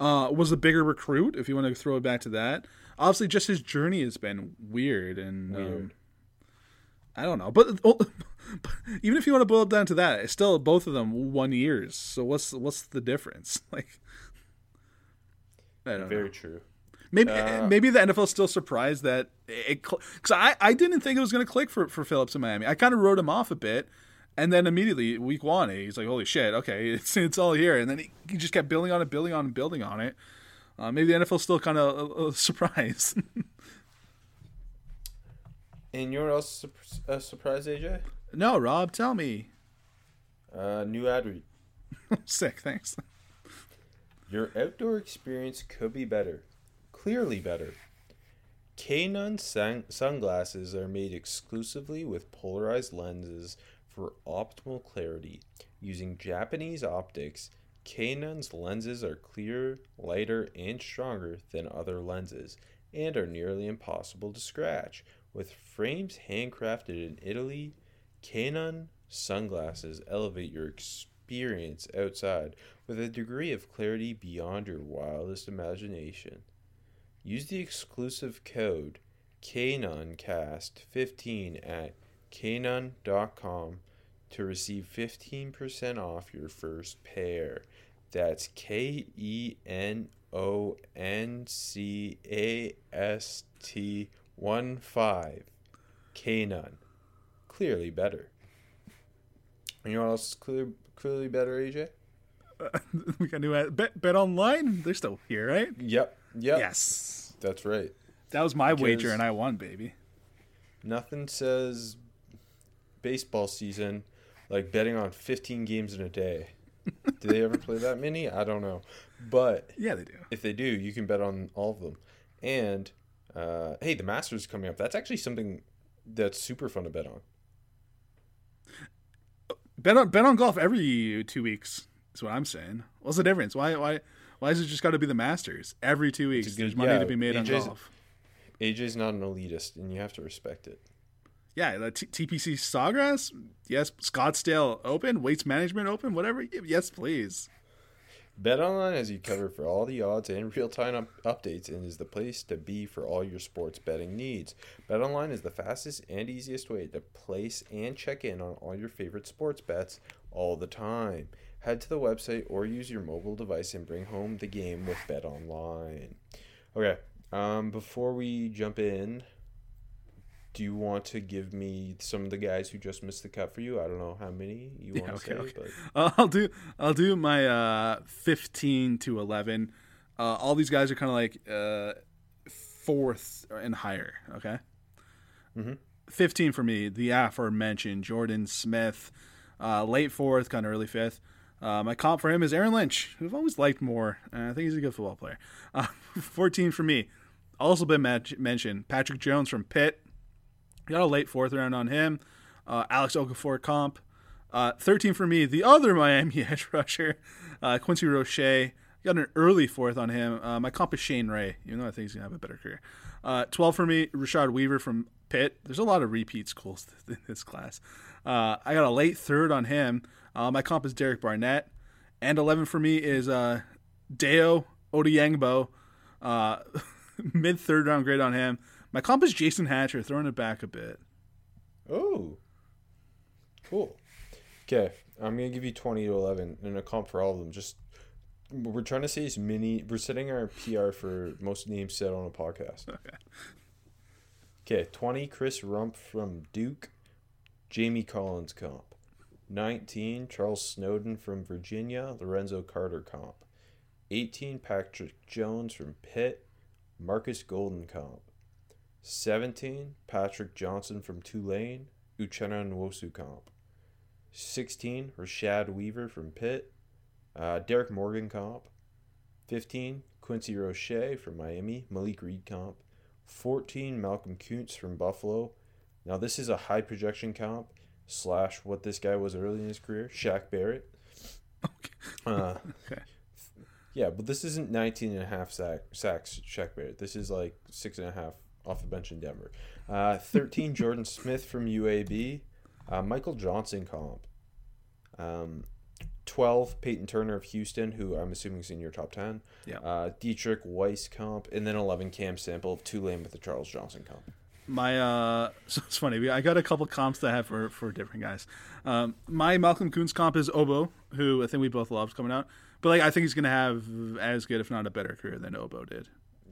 Uh, was the bigger recruit, if you want to throw it back to that. Obviously, just his journey has been weird and um, I don't know, but oh, even if you want to boil it down to that, it's still both of them one years. So what's what's the difference? Like, I don't Very know. true. Maybe Uh, maybe the NFL is still surprised that it because I I didn't think it was going to click for for Phillips in Miami. I kind of wrote him off a bit, and then immediately week one he's like, holy shit, okay, it's it's all here, and then he, he just kept building on it, building on it, building on it. Uh, maybe the NFL still kind of uh, uh, surprised. And you're also else is a AJ? no, Rob, tell me. Uh, new ad read. Sick, thanks. Your outdoor experience could be better. Clearly better. Canon sun- sunglasses are made exclusively with polarized lenses for optimal clarity. Using Japanese optics, Canon's lenses are clearer, lighter, and stronger than other lenses, and are nearly impossible to scratch. With frames handcrafted in Italy, Canon sunglasses elevate your experience outside with a degree of clarity beyond your wildest imagination. Use the exclusive code CanonCast15 at canon.com to receive 15% off your first pair. That's K E N O N C A S T 1 5. Canon. Clearly better. You know what else is clear, clearly better, AJ? we got new ad. Bet, bet online. They're still here, right? Yep. Yep. Yes. That's right. That was my wager, and I won, baby. Nothing says baseball season like betting on 15 games in a day. do they ever play that many? I don't know. But Yeah, they do. if they do, you can bet on all of them. And uh, hey, the Masters is coming up. That's actually something that's super fun to bet on. Bet on bet on golf every two weeks. Is what I'm saying. What's the difference? Why why why is it just got to be the Masters every two weeks? good- There's money yeah, to be made on AJ's golf. AJ's not an elitist, and you have to respect it. Yeah, the T- TPC Sawgrass. Yes, Scottsdale Open, Waste Management Open, whatever. Yes, please. BetOnline has you covered for all the odds and real-time up- updates and is the place to be for all your sports betting needs. BetOnline is the fastest and easiest way to place and check in on all your favorite sports bets all the time. Head to the website or use your mobile device and bring home the game with BetOnline. Okay, um, before we jump in, do you want to give me some of the guys who just missed the cut for you? I don't know how many you want okay, to say, okay. but I'll do I'll do my uh, 15 to 11. Uh, all these guys are kind of like uh, fourth and higher. Okay. Mhm. 15 for me. The aforementioned Jordan Smith, uh, late fourth, kind of early fifth. Uh, my comp for him is Aaron Lynch, who I've always liked more. I think he's a good football player. Uh, 14 for me. Also been mentioned Patrick Jones from Pitt. Got a late fourth round on him. Uh, Alex Okafor comp. Uh, 13 for me, the other Miami edge rusher, uh, Quincy Roche. Got an early fourth on him. Uh, my comp is Shane Ray, even though I think he's going to have a better career. Uh, 12 for me, Rashad Weaver from Pitt. There's a lot of repeat schools in this class. Uh, I got a late third on him. Uh, my comp is Derek Barnett. And 11 for me is uh, Dayo Odeyingbo. Uh, Mid third round grade on him. My comp is Jason Hatcher, throwing it back a bit. Oh, cool. Okay, I'm gonna give you twenty to eleven and a comp for all of them. Just we're trying to say as many. We're setting our PR for most names said on a podcast. Okay. Okay, twenty. Chris Rumph from Duke. Jamie Collins comp. Nineteen. Charles Snowden from Virginia. Lorenzo Carter comp. Eighteen. Patrick Jones from Pitt. Marcus Golden comp. 17, Patrick Johnson from Tulane, Uchenna Nwosu comp. 16, Rashad Weaver from Pitt, uh, Derek Morgan comp. 15, Quincy Roche from Miami, Malik Reed comp. 14, Malcolm Koonce from Buffalo. Now, this is a high projection comp. slash what this guy was early in his career, Shaq Barrett. Uh, Okay. yeah, but this isn't 19 and a half sack, sacks, Shaq Barrett. This is like six and a half off the bench in Denver. Uh, 13, Jordan Smith from UAB. Uh, Michael Johnson comp. Um, 12, Payton Turner of Houston, who I'm assuming is in your top 10. Yeah. Uh, Deatrich Wise comp. And then 11, Cam Sample of Tulane with the Charles Johnson comp. My uh, so it's funny. I got a couple comps that I have for for different guys. Um, my Malcolm Koonce comp is Obo, who I think we both loved coming out. But like, I think he's gonna have as good, if not a better career than Obo did,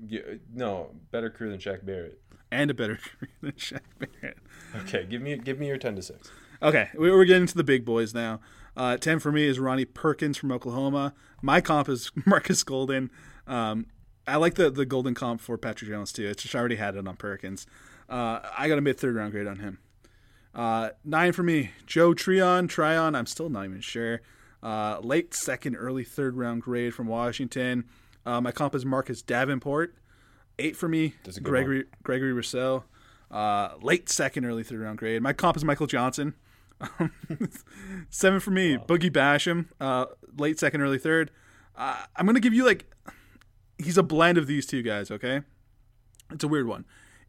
Yeah, no, better career than Shaq Barrett. and a better career than Shaq Barrett. Okay, give me give me your 10 to 6. Okay, we- we're getting to the big boys now. Uh, Ten for me is Ronnie Perkins from Oklahoma. My comp is Marcus Golden. Um, I like the the Golden comp for Patrick Jones too. It's just I already had it on Perkins. Uh, I got a mid third round grade on him. Uh, nine for me, Joe Trion. Tryon, I'm still not even sure. Uh, late second, early third round grade from Washington. Uh, my comp is Marcus Davenport. Eight for me, a good Gregory Gregory Rousseau. Uh, late second, early third round grade. My comp is Michael Johnson. Seven for me, Boogie Basham. Uh, late second, early third. Uh, I'm gonna give you like, he's a blend of these two guys. Okay, it's a weird one.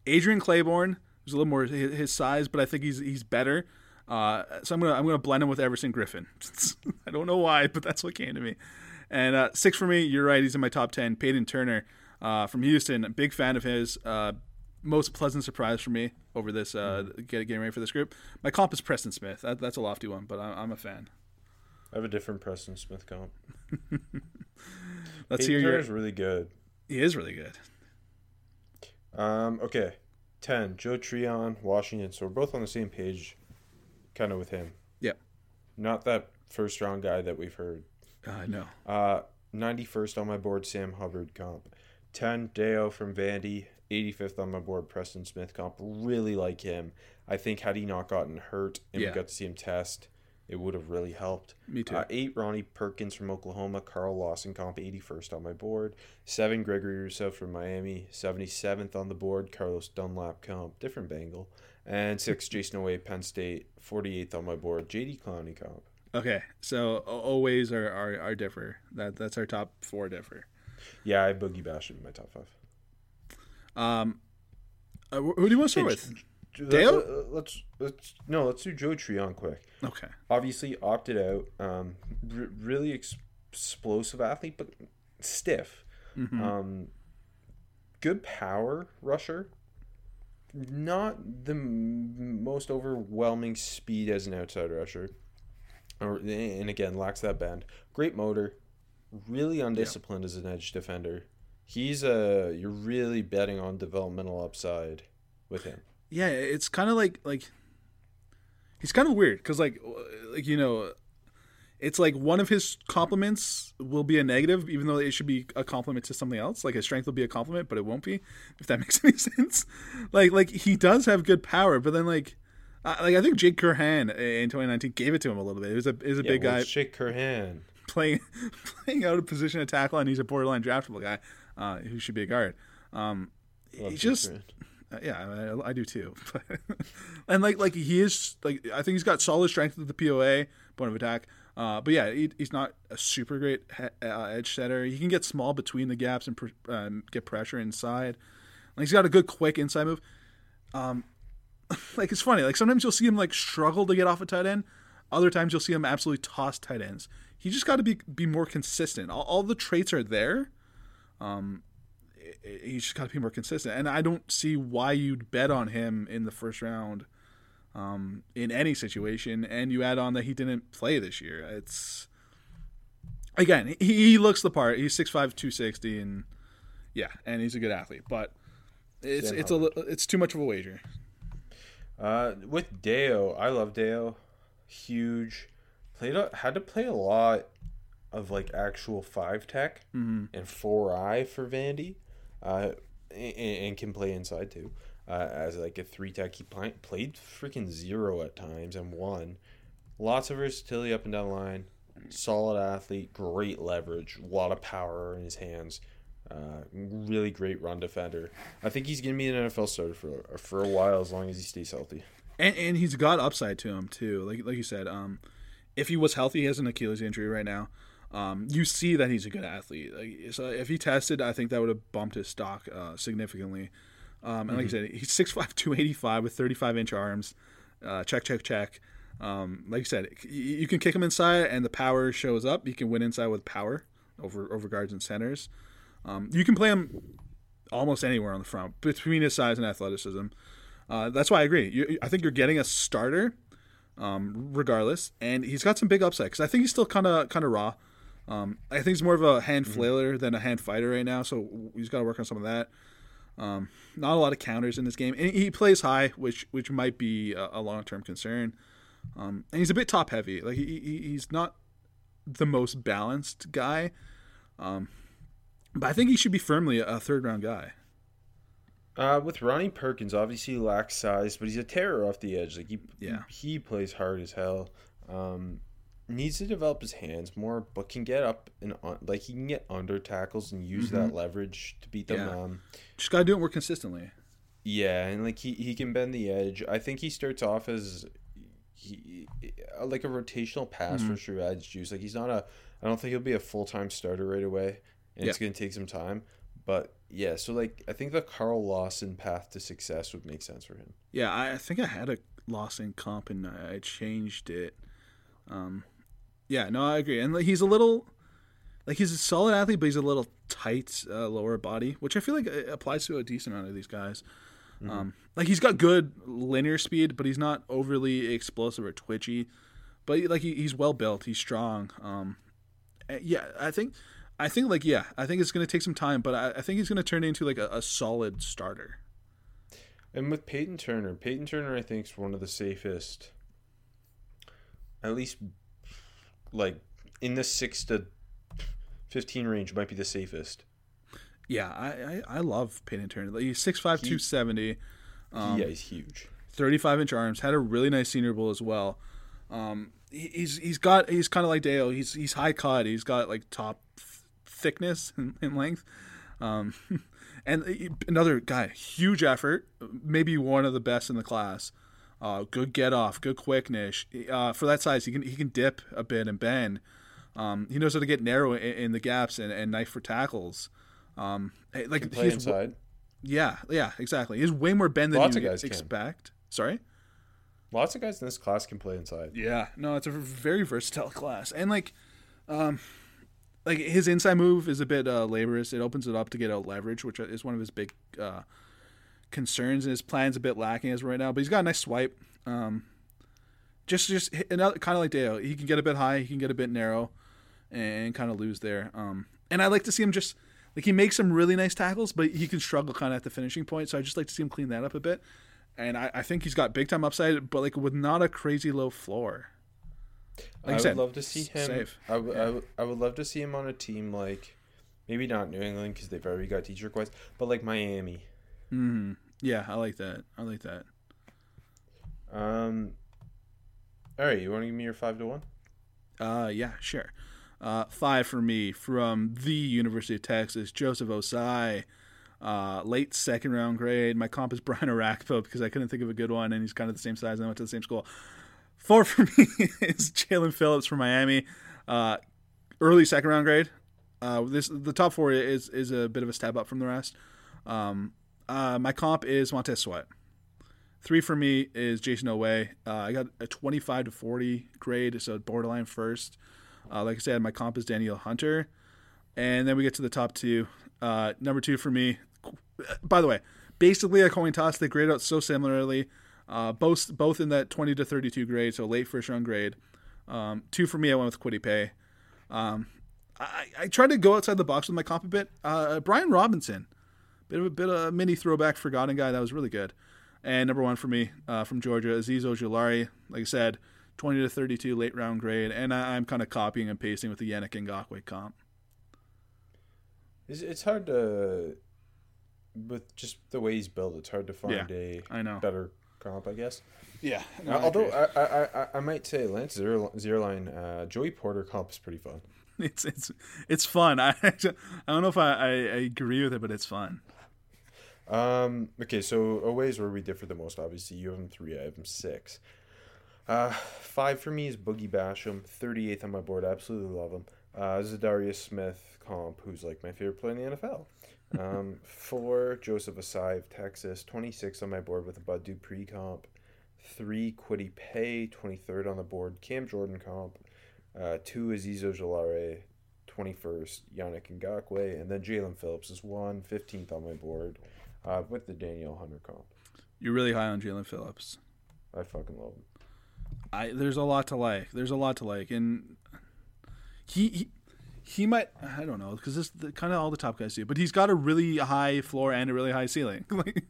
Adrian Clayborn is a little more his, his size, but I think he's he's better. Uh, so I'm gonna I'm gonna blend him with Everson Griffen. I don't know why, but that's what came to me. And uh, six for me. You're right. He's in my top ten. Payton Turner uh, from Houston. A big fan of his. Uh, most pleasant surprise for me over this uh, get, getting ready for this group. My comp is Preston Smith. That, that's a lofty one, but I'm, I'm a fan. I have a different Preston Smith comp. Let's Payton hear your. Turner's really good. He is really good. Um, okay. 10, Joe Trion, Washington. So we're both on the same page, kind of with him. Yep. Not that first round guy that we've heard. I know. Uh, 91st on my board, Sam Hubbard comp. 10, Dayo from Vandy. 85th on my board, Preston Smith comp. Really like him. I think had he not gotten hurt and Yeah. we got to see him test, it would have really helped. Me too. Uh, 8, Ronnie Perkins from Oklahoma. Carl Lawson comp, 81st on my board. 7, Gregory Rousseau from Miami. 77th on the board, Carlos Dunlap comp. Different Bengal. And 6, Jayson Oweh, Penn State. 48th on my board, JD Clowney comp. Okay, so always are, are, are differ. That that's our top four differ. Yeah, I Boogie Bash in my top 5. Um, uh, who do you want to start with? Dale? uh, Let's let's no, let's do Joe Trion quick. Okay. Obviously opted out. Um, r- really ex- explosive athlete, but stiff. Mm-hmm. Um, good power rusher. Not the m- most overwhelming speed as an outside rusher, or and again lacks that bend. Great motor, really undisciplined as an edge defender. He's a you're really betting on developmental upside with him. Yeah, it's kind of like like he's kind of weird because like like you know, it's like one of his compliments will be a negative, even though it should be a compliment to something else. Like his strength will be a compliment, but it won't be. If that makes any sense. Like like he does have good power, but then like. Uh, like I think Jake Curhan in 2019 gave it to him a little bit. He was a is a Yeah, big well, guy Shake Curhan. playing playing out of position of tackle, and he's a borderline draftable guy uh, who should be a guard. Um, Love he just. Uh, yeah, I, I do too. and like like he is like I think he's got solid strength at the POA point of attack. Uh, but yeah, he, he's not a super great he, uh, edge setter. He can get small between the gaps and pr- um, get pressure inside. Like he's got a good quick inside move. Um, like it's funny. Like sometimes you'll see him like struggle to get off a tight end. Other times you'll see him absolutely toss tight ends. He just got to be be more consistent. All, all the traits are there. Um, he's just got to be more consistent. And I don't see why you'd bet on him in the first round, um, in any situation. And you add on that he didn't play this year. It's again he, he looks the part. He's 6'5", 260, and yeah, and he's a good athlete. But it's it's a it's too much of a wager. Uh, with Dayo, I love Dayo. Huge. Played a, had to play a lot of like actual five tech and four eye for Vandy, uh, and, and can play inside too. Uh, as like a three tech, he play, played freaking zero at times and won. Lots of versatility up and down the line. Solid athlete, great leverage, a lot of power in his hands. Uh, really great run defender. I think he's gonna be an NFL starter for for a while as long as he stays healthy. and and he's got upside to him too. Like like you said, um, if he was healthy, he has an Achilles injury right now. Um, you see that he's a good athlete. Like, so if he tested, I think that would have bumped his stock uh, significantly. Um, and like mm-hmm. I said, he's 6'5", 285 with 35 inch arms. Uh, check, check, check. Um, like I said, you can kick him inside, and the power shows up. You can win inside with power over over guards and centers. Um, you can play him almost anywhere on the front between his size and athleticism. Uh, that's why I agree. You, I think you're getting a starter, um, regardless, and he's got some big upside because I think he's still kind of kind of raw. Um, I think he's more of a hand mm-hmm. flailer than a hand fighter right now, so he's got to work on some of that. Um, not a lot of counters in this game, and he plays high, which which might be a, a long term concern. Um, and he's a bit top heavy. Like he, he's not the most balanced guy, um, but I think he should be firmly a third round guy. Uh, with Ronnie Perkins, obviously he lacks size, but he's a terror off the edge. Like he, yeah. he, he plays hard as hell. Um, needs to develop his hands more, but can get up and on, like he can get under tackles and use mm-hmm. that leverage to beat them. Yeah. Um, Just gotta do it more consistently. Yeah, and like he, he can bend the edge. I think he starts off as he like a rotational pass mm-hmm. for sure adds juice. Like he's not a. I don't think he'll be a full time starter right away, and yeah. it's gonna take some time. But yeah, so like I think the Carl Lawson path to success would make sense for him. Yeah, I, I think I had a Lawson comp and I changed it. Um, yeah, no, I agree. And like, he's a little, like he's a solid athlete, but he's a little tight uh, lower body, which I feel like uh, applies to a decent amount of these guys. Mm-hmm. Um, like he's got good linear speed, but he's not overly explosive or twitchy. But like he, he's well built, he's strong. Um, eh, yeah, I think, I think like yeah, I think it's gonna take some time, but I, I think he's gonna turn into like a, a solid starter. And with Payton Turner, Payton Turner, I think is one of the safest, at least like in the six to fifteen range might be the safest. Yeah, I I, I love Payton Turner. He's 6'5", 270. Um, yeah, he's huge. Thirty five inch arms. Had a really nice Senior Bowl as well. Um, he's he's got he's kind of like Dale. He's he's high cut. He's got like top thickness and, and length. Um, and another guy, huge effort, maybe one of the best in the class. Uh, good get off, good quickness. Uh, for that size, he can he can dip a bit and bend. Um, he knows how to get narrow in, in the gaps and, and, knife for tackles. Um, like play he's, inside. Yeah, yeah, exactly. He's way more bend than Lots you expect. Can. Sorry. Lots of guys in this class can play inside. Yeah, no, it's a very versatile class, and like, um, like his inside move is a bit uh, laborious. It opens it up to get out leverage, which is one of his big uh, concerns, and his plan's a bit lacking as right now. But he's got a nice swipe. Um, just just another kind of like Dale. He can get a bit high, he can get a bit narrow, and kind of lose there. Um, and I like to see him just like he makes some really nice tackles, but he can struggle kind of at the finishing point. So I just like to see him clean that up a bit. And I, I think he's got big time upside, but like with not a crazy low floor. Like I, I would said, love to see him. Safe. I, w- yeah. I, w- I would love to see him on a team like maybe not New England because they've already got teacher quest, but like Miami. Mm, yeah, I like that. I like that. Um. All right, you want to give me your five to one? Uh, yeah, sure. Uh, five for me from the University of Texas, Joseph Ossai. Uh, late second round grade. My comp is Brian Orakpo because I couldn't think of a good one, and he's kind of the same size. And I went to the same school. Four for me is Jaelan Phillips from Miami. Uh, early second round grade. Uh, this the top four is is a bit of a step up from the rest. Um, uh, my comp is Montez Sweat. Three for me is Jayson Oweh. Uh, I got a 25 to 40 grade, so borderline first. Uh, like I said, my comp is Danielle Hunter. And then we get to the top two. Uh, number two for me, by the way, basically a coin toss. They grade out so similarly, uh, both both in that 20 to 32 grade, so late first round grade. Um, two for me, I went with Kwity Paye. Um, I, I tried to go outside the box with my comp a bit. Uh, Brian Robinson bit of a bit of a mini throwback forgotten guy that was really good. And number one for me uh, from Georgia, Azeez Ojulari. Like I said, 20 to 32 late round grade, and I, am kind of copying and pasting with the Yannick Ngakoue comp. It's, it's hard to, with just the way he's built, it's hard to find yeah, a I know. better comp, I guess. Yeah. No, uh, although I, I, I, I, might say Lance Zierlein, uh, Joey Porter comp is pretty fun. It's it's it's fun. I I don't know if I, I, I agree with it, but it's fun. Um, okay, so Oweh's where we differ the most, obviously. You have him three, I have him six. Uh, five for me is Boogie Basham, 38th on my board. Absolutely love him. Uh, Za'Darius Smith comp, who's like my favorite player in the NFL. Um, four, Joseph Ossai of Texas, 26 on my board with a Bud Dupree comp. Three, Kwity Paye, 23rd on the board. Cam Jordan comp. Uh, two, Azeez Ojulari, 21st, Yannick Ngakoue. And then Jaelan Phillips is one, 15th on my board uh, with the Danielle Hunter comp. You're really high on Jaelan Phillips. I fucking love him. I there's a lot to like. There's a lot to like, and he he, he might I don't know because this the, kind of all the top guys do, but he's got a really high floor and a really high ceiling. like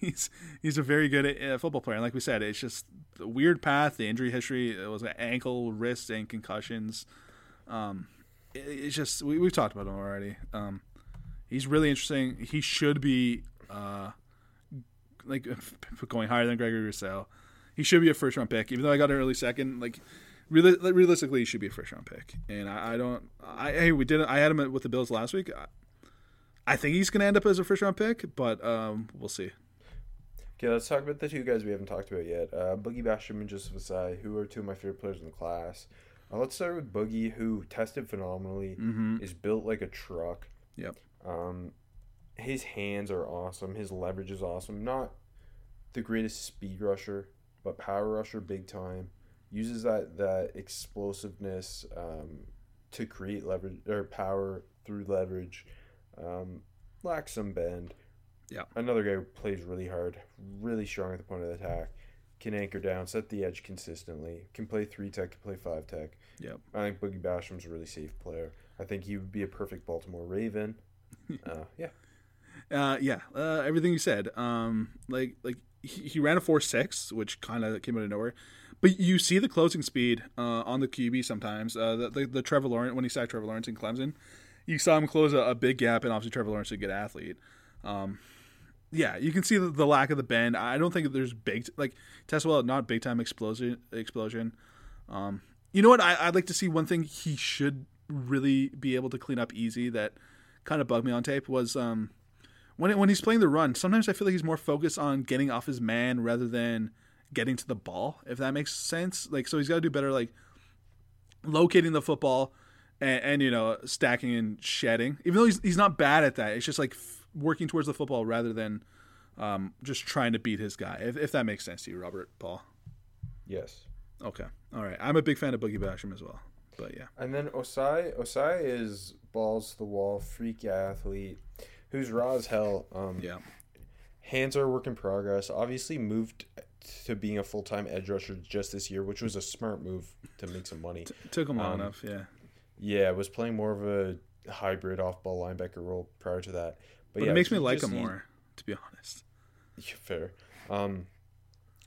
he's he's a very good uh, football player. And like we said, it's just the weird path, the injury history. It was ankle, wrist, and concussions. Um, it, it's just we we've talked about him already. Um, he's really interesting. He should be uh like going higher than Gregory Rousseau he should be a first round pick. Even though I got an early second, like reali- realistically, he should be a first round pick. And I, I don't. I hey, we did. I had him with the Bills last week. I, I think he's going to end up as a first round pick, but um, we'll see. Okay, let's talk about the two guys we haven't talked about yet. Uh, Boogie Basham and Joseph Ossai, who are two of my favorite players in the class. Uh, let's start with Boogie, who tested phenomenally, mm-hmm. is built like a truck. Yep. Um, his hands are awesome. His leverage is awesome. Not the greatest speed rusher, but power rusher big time. Uses that that explosiveness um, to create leverage or power through leverage. Um, lacks some bend. Yeah. Another guy who plays really hard, really strong at the point of attack, can anchor down, set the edge consistently, can play three tech, can play five tech. Yep. I think Boogie Basham's a really safe player. I think he would be a perfect Baltimore Raven. Uh, yeah. Uh, yeah. Uh, everything you said. Um, like like he, he ran a four six, which kind of came out of nowhere. But you see the closing speed uh, on the QB sometimes. Uh, the, the, the Trevor Lawrence when he sacked Trevor Lawrence in Clemson, you saw him close a, a big gap, and obviously Trevor Lawrence is a good athlete. Um, yeah, you can see the, the, lack of the bend. I don't think there's big like TeSlA, not big time explosion. Explosion. Um, you know what? I, I'd like to see one thing he should really be able to clean up easy that kind of bugged me on tape was um, when it, when he's playing the run, sometimes I feel like he's more focused on getting off his man rather than getting to the ball. If that makes sense, like so he's got to do better, like locating the football and, and, you know stacking and shedding. Even though he's he's not bad at that, it's just like f- working towards the football rather than um, just trying to beat his guy. If, if that makes sense to you, Robert Paul. Yes. Okay. All right. I'm a big fan of Boogie Basham as well. But yeah. And then Ossai Ossai is balls to the wall, freak athlete who's raw as hell. Um, yeah. Hands are a work in progress. Obviously, moved to being a full time edge rusher just this year, which was a smart move to make some money. T- took him long um, enough, yeah. Yeah, was playing more of a hybrid off ball linebacker role prior to that. But, but yeah, it makes me like him more, to be honest. Yeah, fair. Um,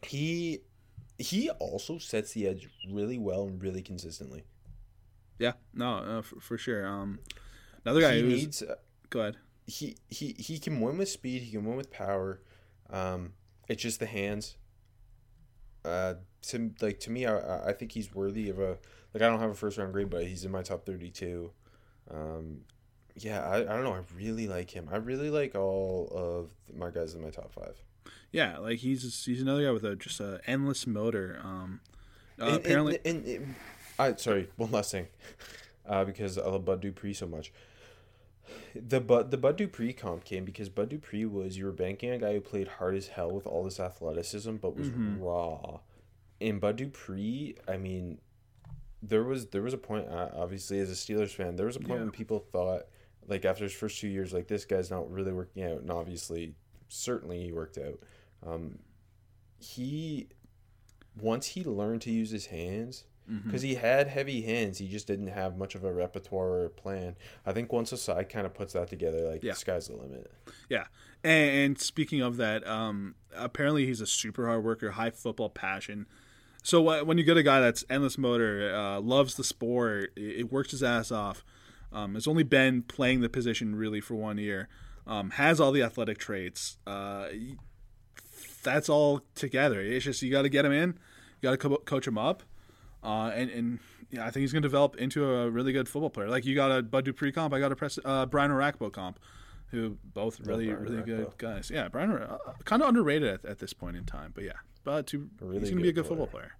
he he also sets the edge really well and really consistently. Yeah, no, uh, for, for, sure. Um, another guy he needs. Uh, go ahead he he he can win with speed. He can win with power. Um, it's just the hands. Uh, to like to me, I I think he's worthy of a like I don't have a first round grade, but he's in my top thirty two. Um, yeah, I, I don't know. I really like him. I really like all of my guys in my top five. Yeah, like he's he's another guy with a just a endless motor. Um, uh, and, apparently, and, and, I sorry, one last thing, uh, because I love Bud Dupree so much the Bud the Bud Dupree comp came because Bud Dupree was you were banking a guy who played hard as hell with all this athleticism but was mm-hmm. raw. In Bud Dupree, I mean, there was there was a point uh, obviously as a Steelers fan, there was a point yeah. when people thought like after his first two years, like this guy's not really working out, and obviously, certainly he worked out. Um, he once he learned to use his hands, because mm-hmm. he had heavy hands. He just didn't have much of a repertoire or plan. I think once a side kind of puts that together, like yeah. the sky's the limit. Yeah, and, and speaking of that, um, apparently he's a super hard worker, high football passion. So uh, when you get a guy that's endless motor, uh, loves the sport, it, it, works his ass off. Um, has only been playing the position really for one year. Um, has all the athletic traits. Uh, that's all together. It's just you got to get him in, you got to co- coach him up uh, and and yeah, I think he's going to develop into a really good football player. Like you got a Bud Dupree comp, I got a press, uh, Brian Orakpo comp. who both really Brian really good guys. Yeah, Brian uh, kind of underrated at, at this point in time, but yeah, but to, Really he's going to be a good good football player.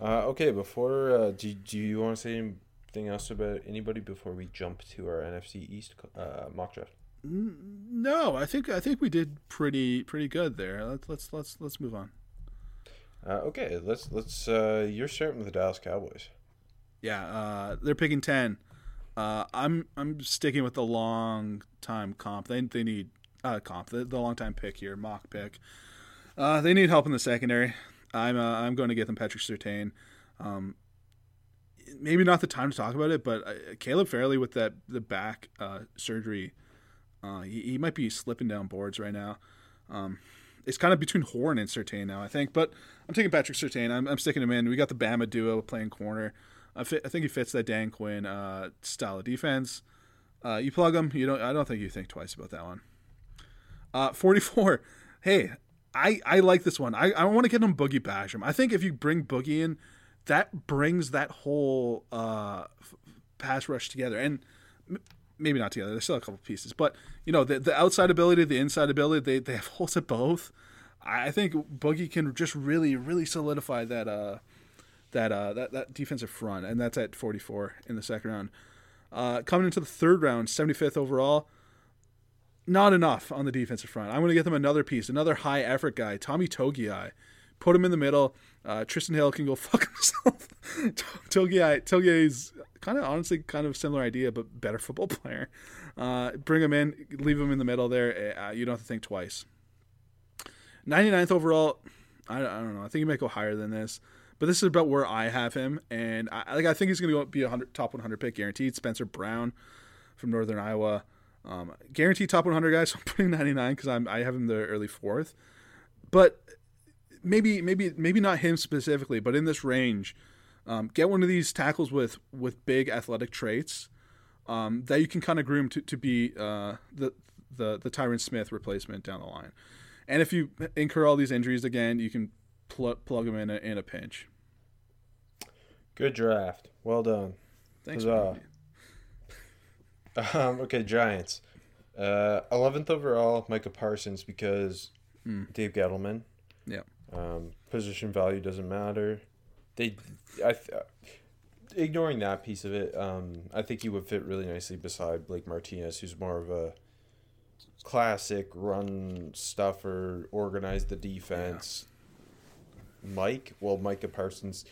Uh, okay, before uh, do do you want to say anything else about anybody before we jump to our NFC East uh, mock draft? No, I think I think we did pretty pretty good there. Let's let's let's let's move on. Uh, okay, let's let's. Uh, you're starting with the Dallas Cowboys. Yeah, uh, they're picking ten. Uh, I'm I'm sticking with the long time comp. They they need uh, comp the, the long time pick here, mock pick. Uh, they need help in the secondary. I'm I'm going to get them Patrick Surtain. Um, maybe not the time to talk about it, but Caleb Farley with that the back surgery, he, he might be slipping down boards right now. Um, it's kind of between Horn and Surtain now, I think. But I'm taking Patrick Surtain. I'm, I'm sticking him in. We got the Bama duo playing corner. I, fit, I think he fits that Dan Quinn uh, style of defense. Uh, you plug him. You don't. I don't think you think twice about that one. Uh, 44. Hey, I I like this one. I, I want to get him Boogie Basham. I think if you bring Boogie in, that brings that whole uh, pass rush together. And maybe not together. There's still a couple pieces, but you know the the outside ability, the inside ability, they they have holes at both. I think Boogie can just really really solidify that uh that uh that that defensive front, and that's at 44 in the second round. Uh, coming into the third round, 75th overall. Not enough on the defensive front. I'm going to get them another piece, another high effort guy, Tommy Togiai. Put him in the middle. Uh, Trysten Hill can go fuck himself. Togiai, Togiai's kind of honestly kind of similar idea, but better football player. Uh, bring him in, leave him in the middle there. Uh, you don't have to think twice. 99th overall. I, I don't know. I think he might go higher than this, but this is about where I have him, and I like. I think he's going to be a top 100 pick guaranteed. Spencer Brown from Northern Iowa, um, guaranteed top 100 guys. So I'm putting 99 because I'm I have him the early fourth, but maybe maybe maybe not him specifically, but in this range, um, get one of these tackles with with big athletic traits um, that you can kind of groom to to be uh, the the the Tyron Smith replacement down the line. And if you incur all these injuries again, you can pl- plug them in a, in a pinch. Good draft. Well done. Thanks. Um, okay, Giants. Uh, 11th overall, Micah Parsons because Dave Gettleman. Yeah. Um, position value doesn't matter. They, I, th- ignoring that piece of it, um, I think he would fit really nicely beside Blake Martinez, who's more of a classic run stuffer, organize the defense. Mike, well, Micah Parsons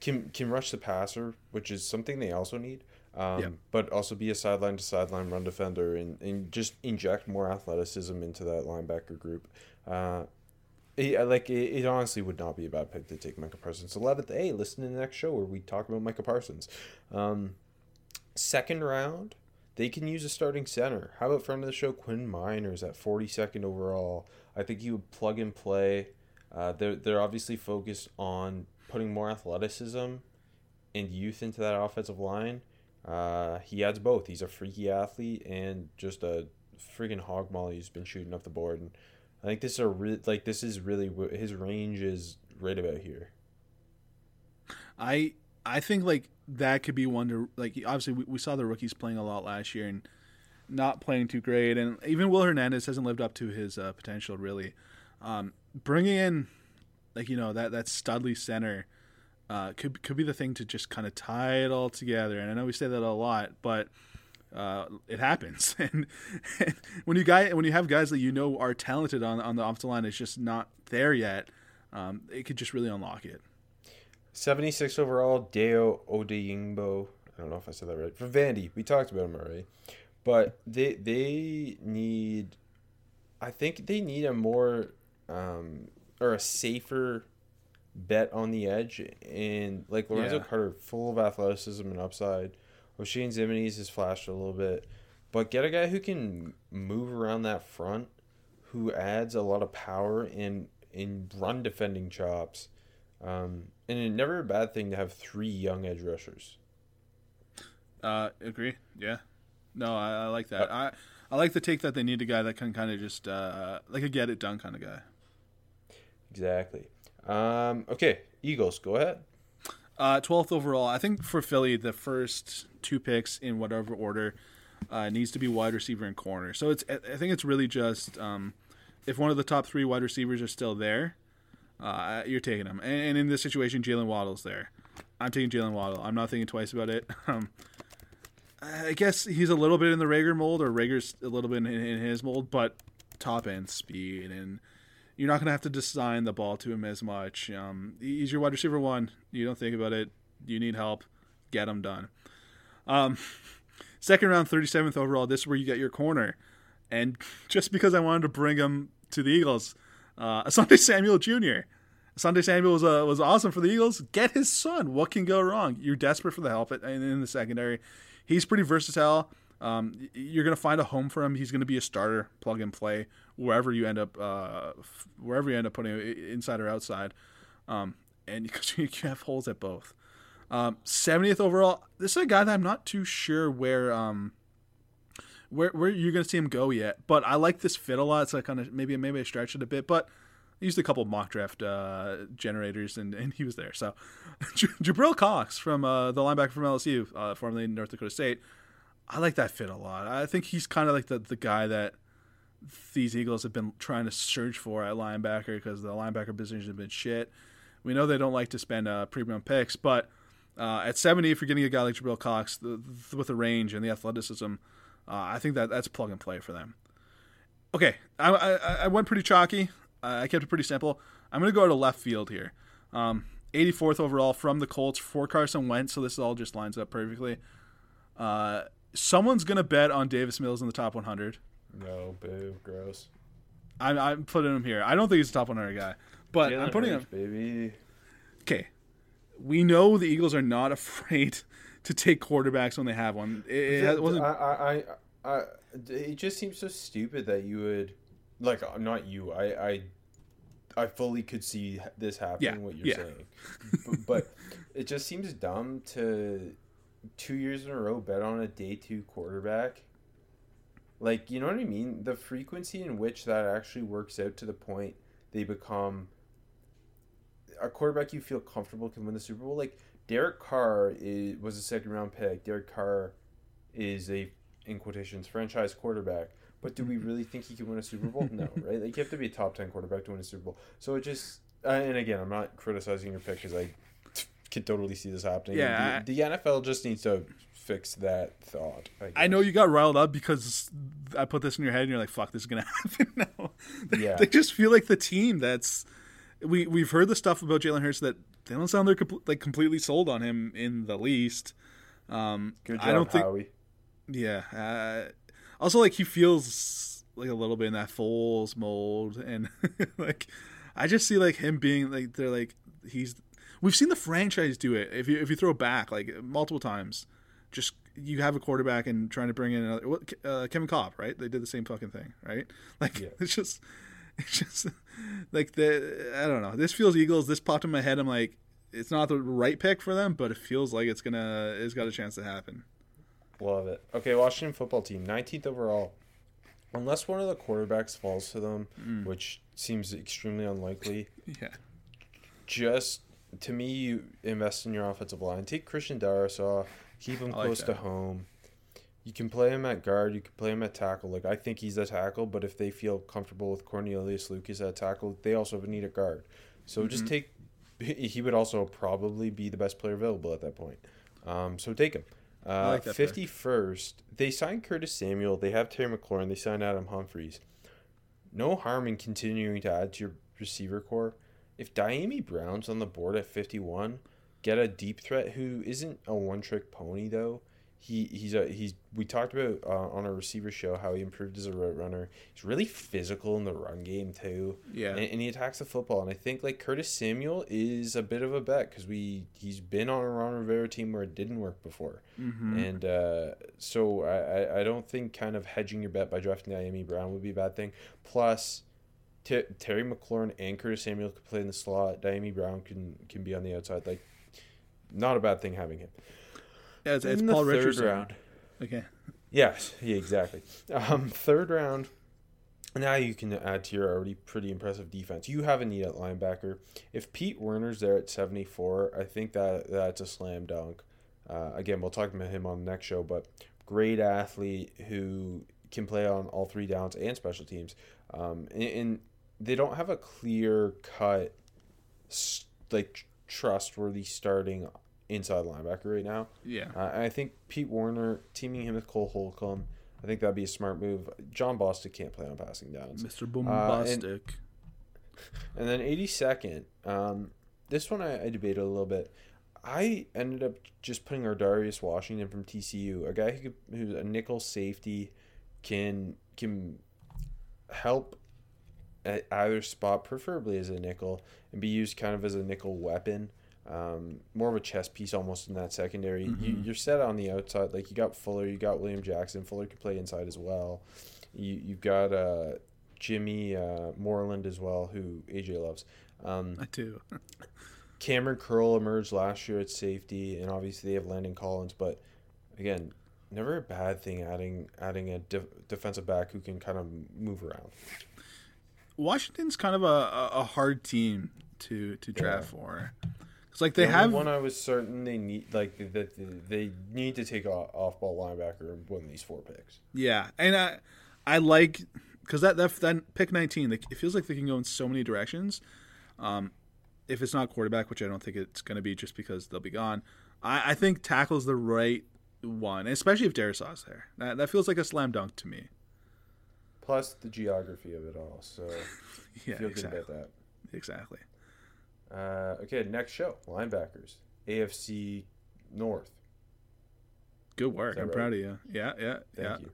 can can rush the passer, which is something they also need. Um, Yeah. But also be a sideline to sideline run defender and, and just inject more athleticism into that linebacker group. Uh, it, like it, it honestly would not be a bad pick to take Micah Parsons. Eleventh, hey, listen to the next show where we talk about Micah Parsons. Um, second round, they can use a starting center. How about friend of the show Quinn Meinerz at forty second overall? I think he would plug and play. Uh, they're they're obviously focused on putting more athleticism and youth into that offensive line. Uh, he adds both. He's a freaky athlete and just a freaking hog molly who's been shooting up the board. And I think this is a re- like this is really his range is right about here. I I think like that could be one to like obviously we, we saw the rookies playing a lot last year and not playing too great and even Will Hernandez hasn't lived up to his uh, potential really. Um, bringing in like you know that that Studley center uh, could could be the thing to just kind of tie it all together and I know we say that a lot but uh, it happens and, and when you guy when you have guys that you know are talented on on the offensive line it's just not there yet um, it could just really unlock it. 76 overall, Dayo Odeyingbo. I don't know if I said that right. For Vandy, we talked about him already. But they they need I think they need a more um or a safer bet on the edge and like Lorenzo Yeah. Carter full of athleticism and upside. Oshane Ximines has flashed a little bit. But get a guy who can move around that front, who adds a lot of power in in run defending chops. Um, and it's never a bad thing to have three young edge rushers. Uh, agree. Yeah. No, I, I like that. I I like the take that they need a guy that can kind of just uh like a get it done kind of guy. Exactly. Um, okay, Eagles, go ahead. Uh, twelfth overall. I think for Philly, the first two picks in whatever order. Uh, needs to be wide receiver and corner. So it's I think it's really just um, if one of the top three wide receivers are still there, uh, you're taking them. And, and in this situation, Jaylen Waddle's there. I'm taking Jaylen Waddle. I'm not thinking twice about it. Um, I guess he's a little bit in the Reagor mold, or Reagor's a little bit in, in his mold, but top end speed, and you're not going to have to design the ball to him as much. Um, he's your wide receiver one. You don't think about it. You need help. Get him done. Um, second round, 37th overall. This is where you get your corner. And just because I wanted to bring him to the Eagles, uh, Asante Samuel Jr. Asante Samuel was uh, was awesome for the Eagles. Get his son. What can go wrong? You're desperate for the help in, the secondary. He's pretty versatile. Um, you're going to find a home for him. He's going to be a starter, plug and play wherever you end up, uh, wherever you end up putting him, inside or outside. Um, and because you have holes at both. Um, 70th overall. This is a guy that I'm not too sure where um, where where you're to see him go yet. But I like this fit a lot. It's like kind of maybe maybe I stretched it a bit, but I used a couple mock draft uh, generators and, and he was there. So Jabril Cox from uh, the linebacker from LSU, uh, formerly North Dakota State. I like that fit a lot. I think he's kind of like the, the guy that these Eagles have been trying to search for at linebacker because the linebacker position has been shit. We know they don't like to spend uh, premium picks, but uh, at 70, if you're getting a guy like Jabril Cox the, the, with the range and the athleticism, uh, I think that that's plug and play for them. Okay, I, I, I went pretty chalky. I kept it pretty simple. I'm going to go to left field here. Um, 84th overall from the Colts for Carson Wentz, so this all just lines up perfectly. Uh, someone's going to bet on Davis Mills in the top 100. No, boo, gross. I'm, I'm putting him here. I don't think he's a top 100 guy, but Jalen I'm putting Hurts, him. Baby. We know the Eagles are not afraid to take quarterbacks when they have one. It, it wasn't. I, I, I, it just seems so stupid that you would, like, uh, not you. I, I, I fully could see this happening. Yeah, what you're yeah. saying, but, but it just seems dumb to two years in a row bet on a day two quarterback. Like, you know what I mean? The frequency in which that actually works out to the point they become a quarterback you feel comfortable can win the Super Bowl. Like Derek Carr is, was a second round pick. Derek Carr is a in quotations franchise quarterback. But do we mm-hmm. really think he can win a Super Bowl? No, right? Like you have to be a top ten quarterback to win a Super Bowl. So it just uh, and again, I'm not criticizing your pick because I can totally see this happening. Yeah, the, the, NFL just needs to fix that thought. I, I, know you got riled up because I put this in your head, and you're like, "Fuck, this is gonna happen now." Yeah, they just feel like the team that's we we've heard the stuff about Jalen Hurts that they don't sound they're like completely sold on him in the least. Um, Good job, I don't think. Howie. Yeah. Uh, also, like he feels like a little bit in that Foles mold, and like I just see like him being like they're like he's. We've seen the franchise do it. If you if you throw back like multiple times, just you have a quarterback and trying to bring in another uh, Kevin Kolb, right? They did the same fucking thing, right? Like yeah. it's just just like the I don't know. This feels Eagles. This popped in my head. I'm like, it's not the right pick for them, but it feels like it's gonna it's got a chance to happen. Love it. Okay, Washington football team, 19th overall. Unless one of the quarterbacks falls to them, mm. which seems extremely unlikely. yeah. Just to me, you invest in your offensive line. Take Christian Darrisaw, keep him close to home you can play him at guard, you can play him at tackle. Like I think he's a tackle, but if they feel comfortable with Cornelius Lucas at tackle, they also need a guard. So mm-hmm. just take. He would also probably be the best player available at that point. Um, so take him. Uh, Fifty first, they signed Curtis Samuel. They have Terry McLaurin. They signed Adam Humphries. No harm in continuing to add to your receiver core. If Dyami Brown's on the board at fifty one, get a deep threat who isn't a one trick pony though he he's a he's we talked about uh, on our receiver show how he improved as a route runner. He's really physical in the run game too. Yeah, and, and he attacks the football. And I think like Curtis Samuel is a bit of a bet because we he's been on a Ron Rivera team where it didn't work before, mm-hmm. and uh, so I I don't think kind of hedging your bet by drafting Dyami Brown would be a bad thing. Plus. T- Terry McLaurin and Curtis Samuel could play in the slot. Dyami Brown can can be on the outside. Like, not a bad thing having him. Yeah, it's, it's Paul Richardson. round. Okay. Yes, yeah, exactly. Um, third round. Now you can add to your already pretty impressive defense. You have a need at linebacker. If Pete Werner's there at seventy four, I think that that's a slam dunk. Uh, again, we'll talk about him on the next show, but great athlete who can play on all three downs and special teams. Um, and, and they don't have a clear cut, like trustworthy starting inside linebacker right now. Yeah. Uh, I think Pete Werner teaming him with Cole Holcomb. I think that'd be a smart move. Jon Bostic can't play on passing downs. Mr. Bombastic. Uh, and, and, then 82nd. Um, this one I, I debated a little bit. I ended up just putting Ar'Darius Washington from TCU, a guy who could, who's a nickel safety, can can help at either spot, preferably as a nickel, and be used kind of as a nickel weapon. Um, more of a chess piece almost in that secondary. Mm-hmm. You, you're set on the outside. Like you got Fuller, you got William Jackson. Fuller could play inside as well. You you've got uh, Jimmy uh, Moreland as well, who AJ loves. Um, I do. Kamren Curl emerged last year at safety, and obviously they have Landon Collins. But again, never a bad thing adding adding a def- defensive back who can kind of move around. Washington's kind of a, a hard team to to draft yeah. for. It's like they the have one. I was certain they need like that they need to take off ball linebacker and win these four picks. Yeah, and I I like because that that that pick nineteen, it feels like they can go in so many directions. Um, if it's not quarterback, which I don't think it's going to be, just because they'll be gone, I, I think tackle's the right one, especially if Darrisaw's there. That that feels like a slam dunk to me. Plus the geography of it all, so yeah, feel exactly. good about that. Exactly. Uh, okay, next show linebackers, AFC North. Good work. I'm right? proud of you. Yeah, yeah, Thank yeah. you.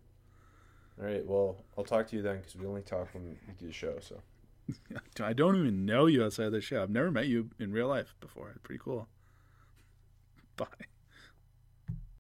All right. Well, I'll talk to you then because we only talk when we do the show. So. I don't even know you outside of the show. I've never met you in real life before. It's pretty cool. Bye.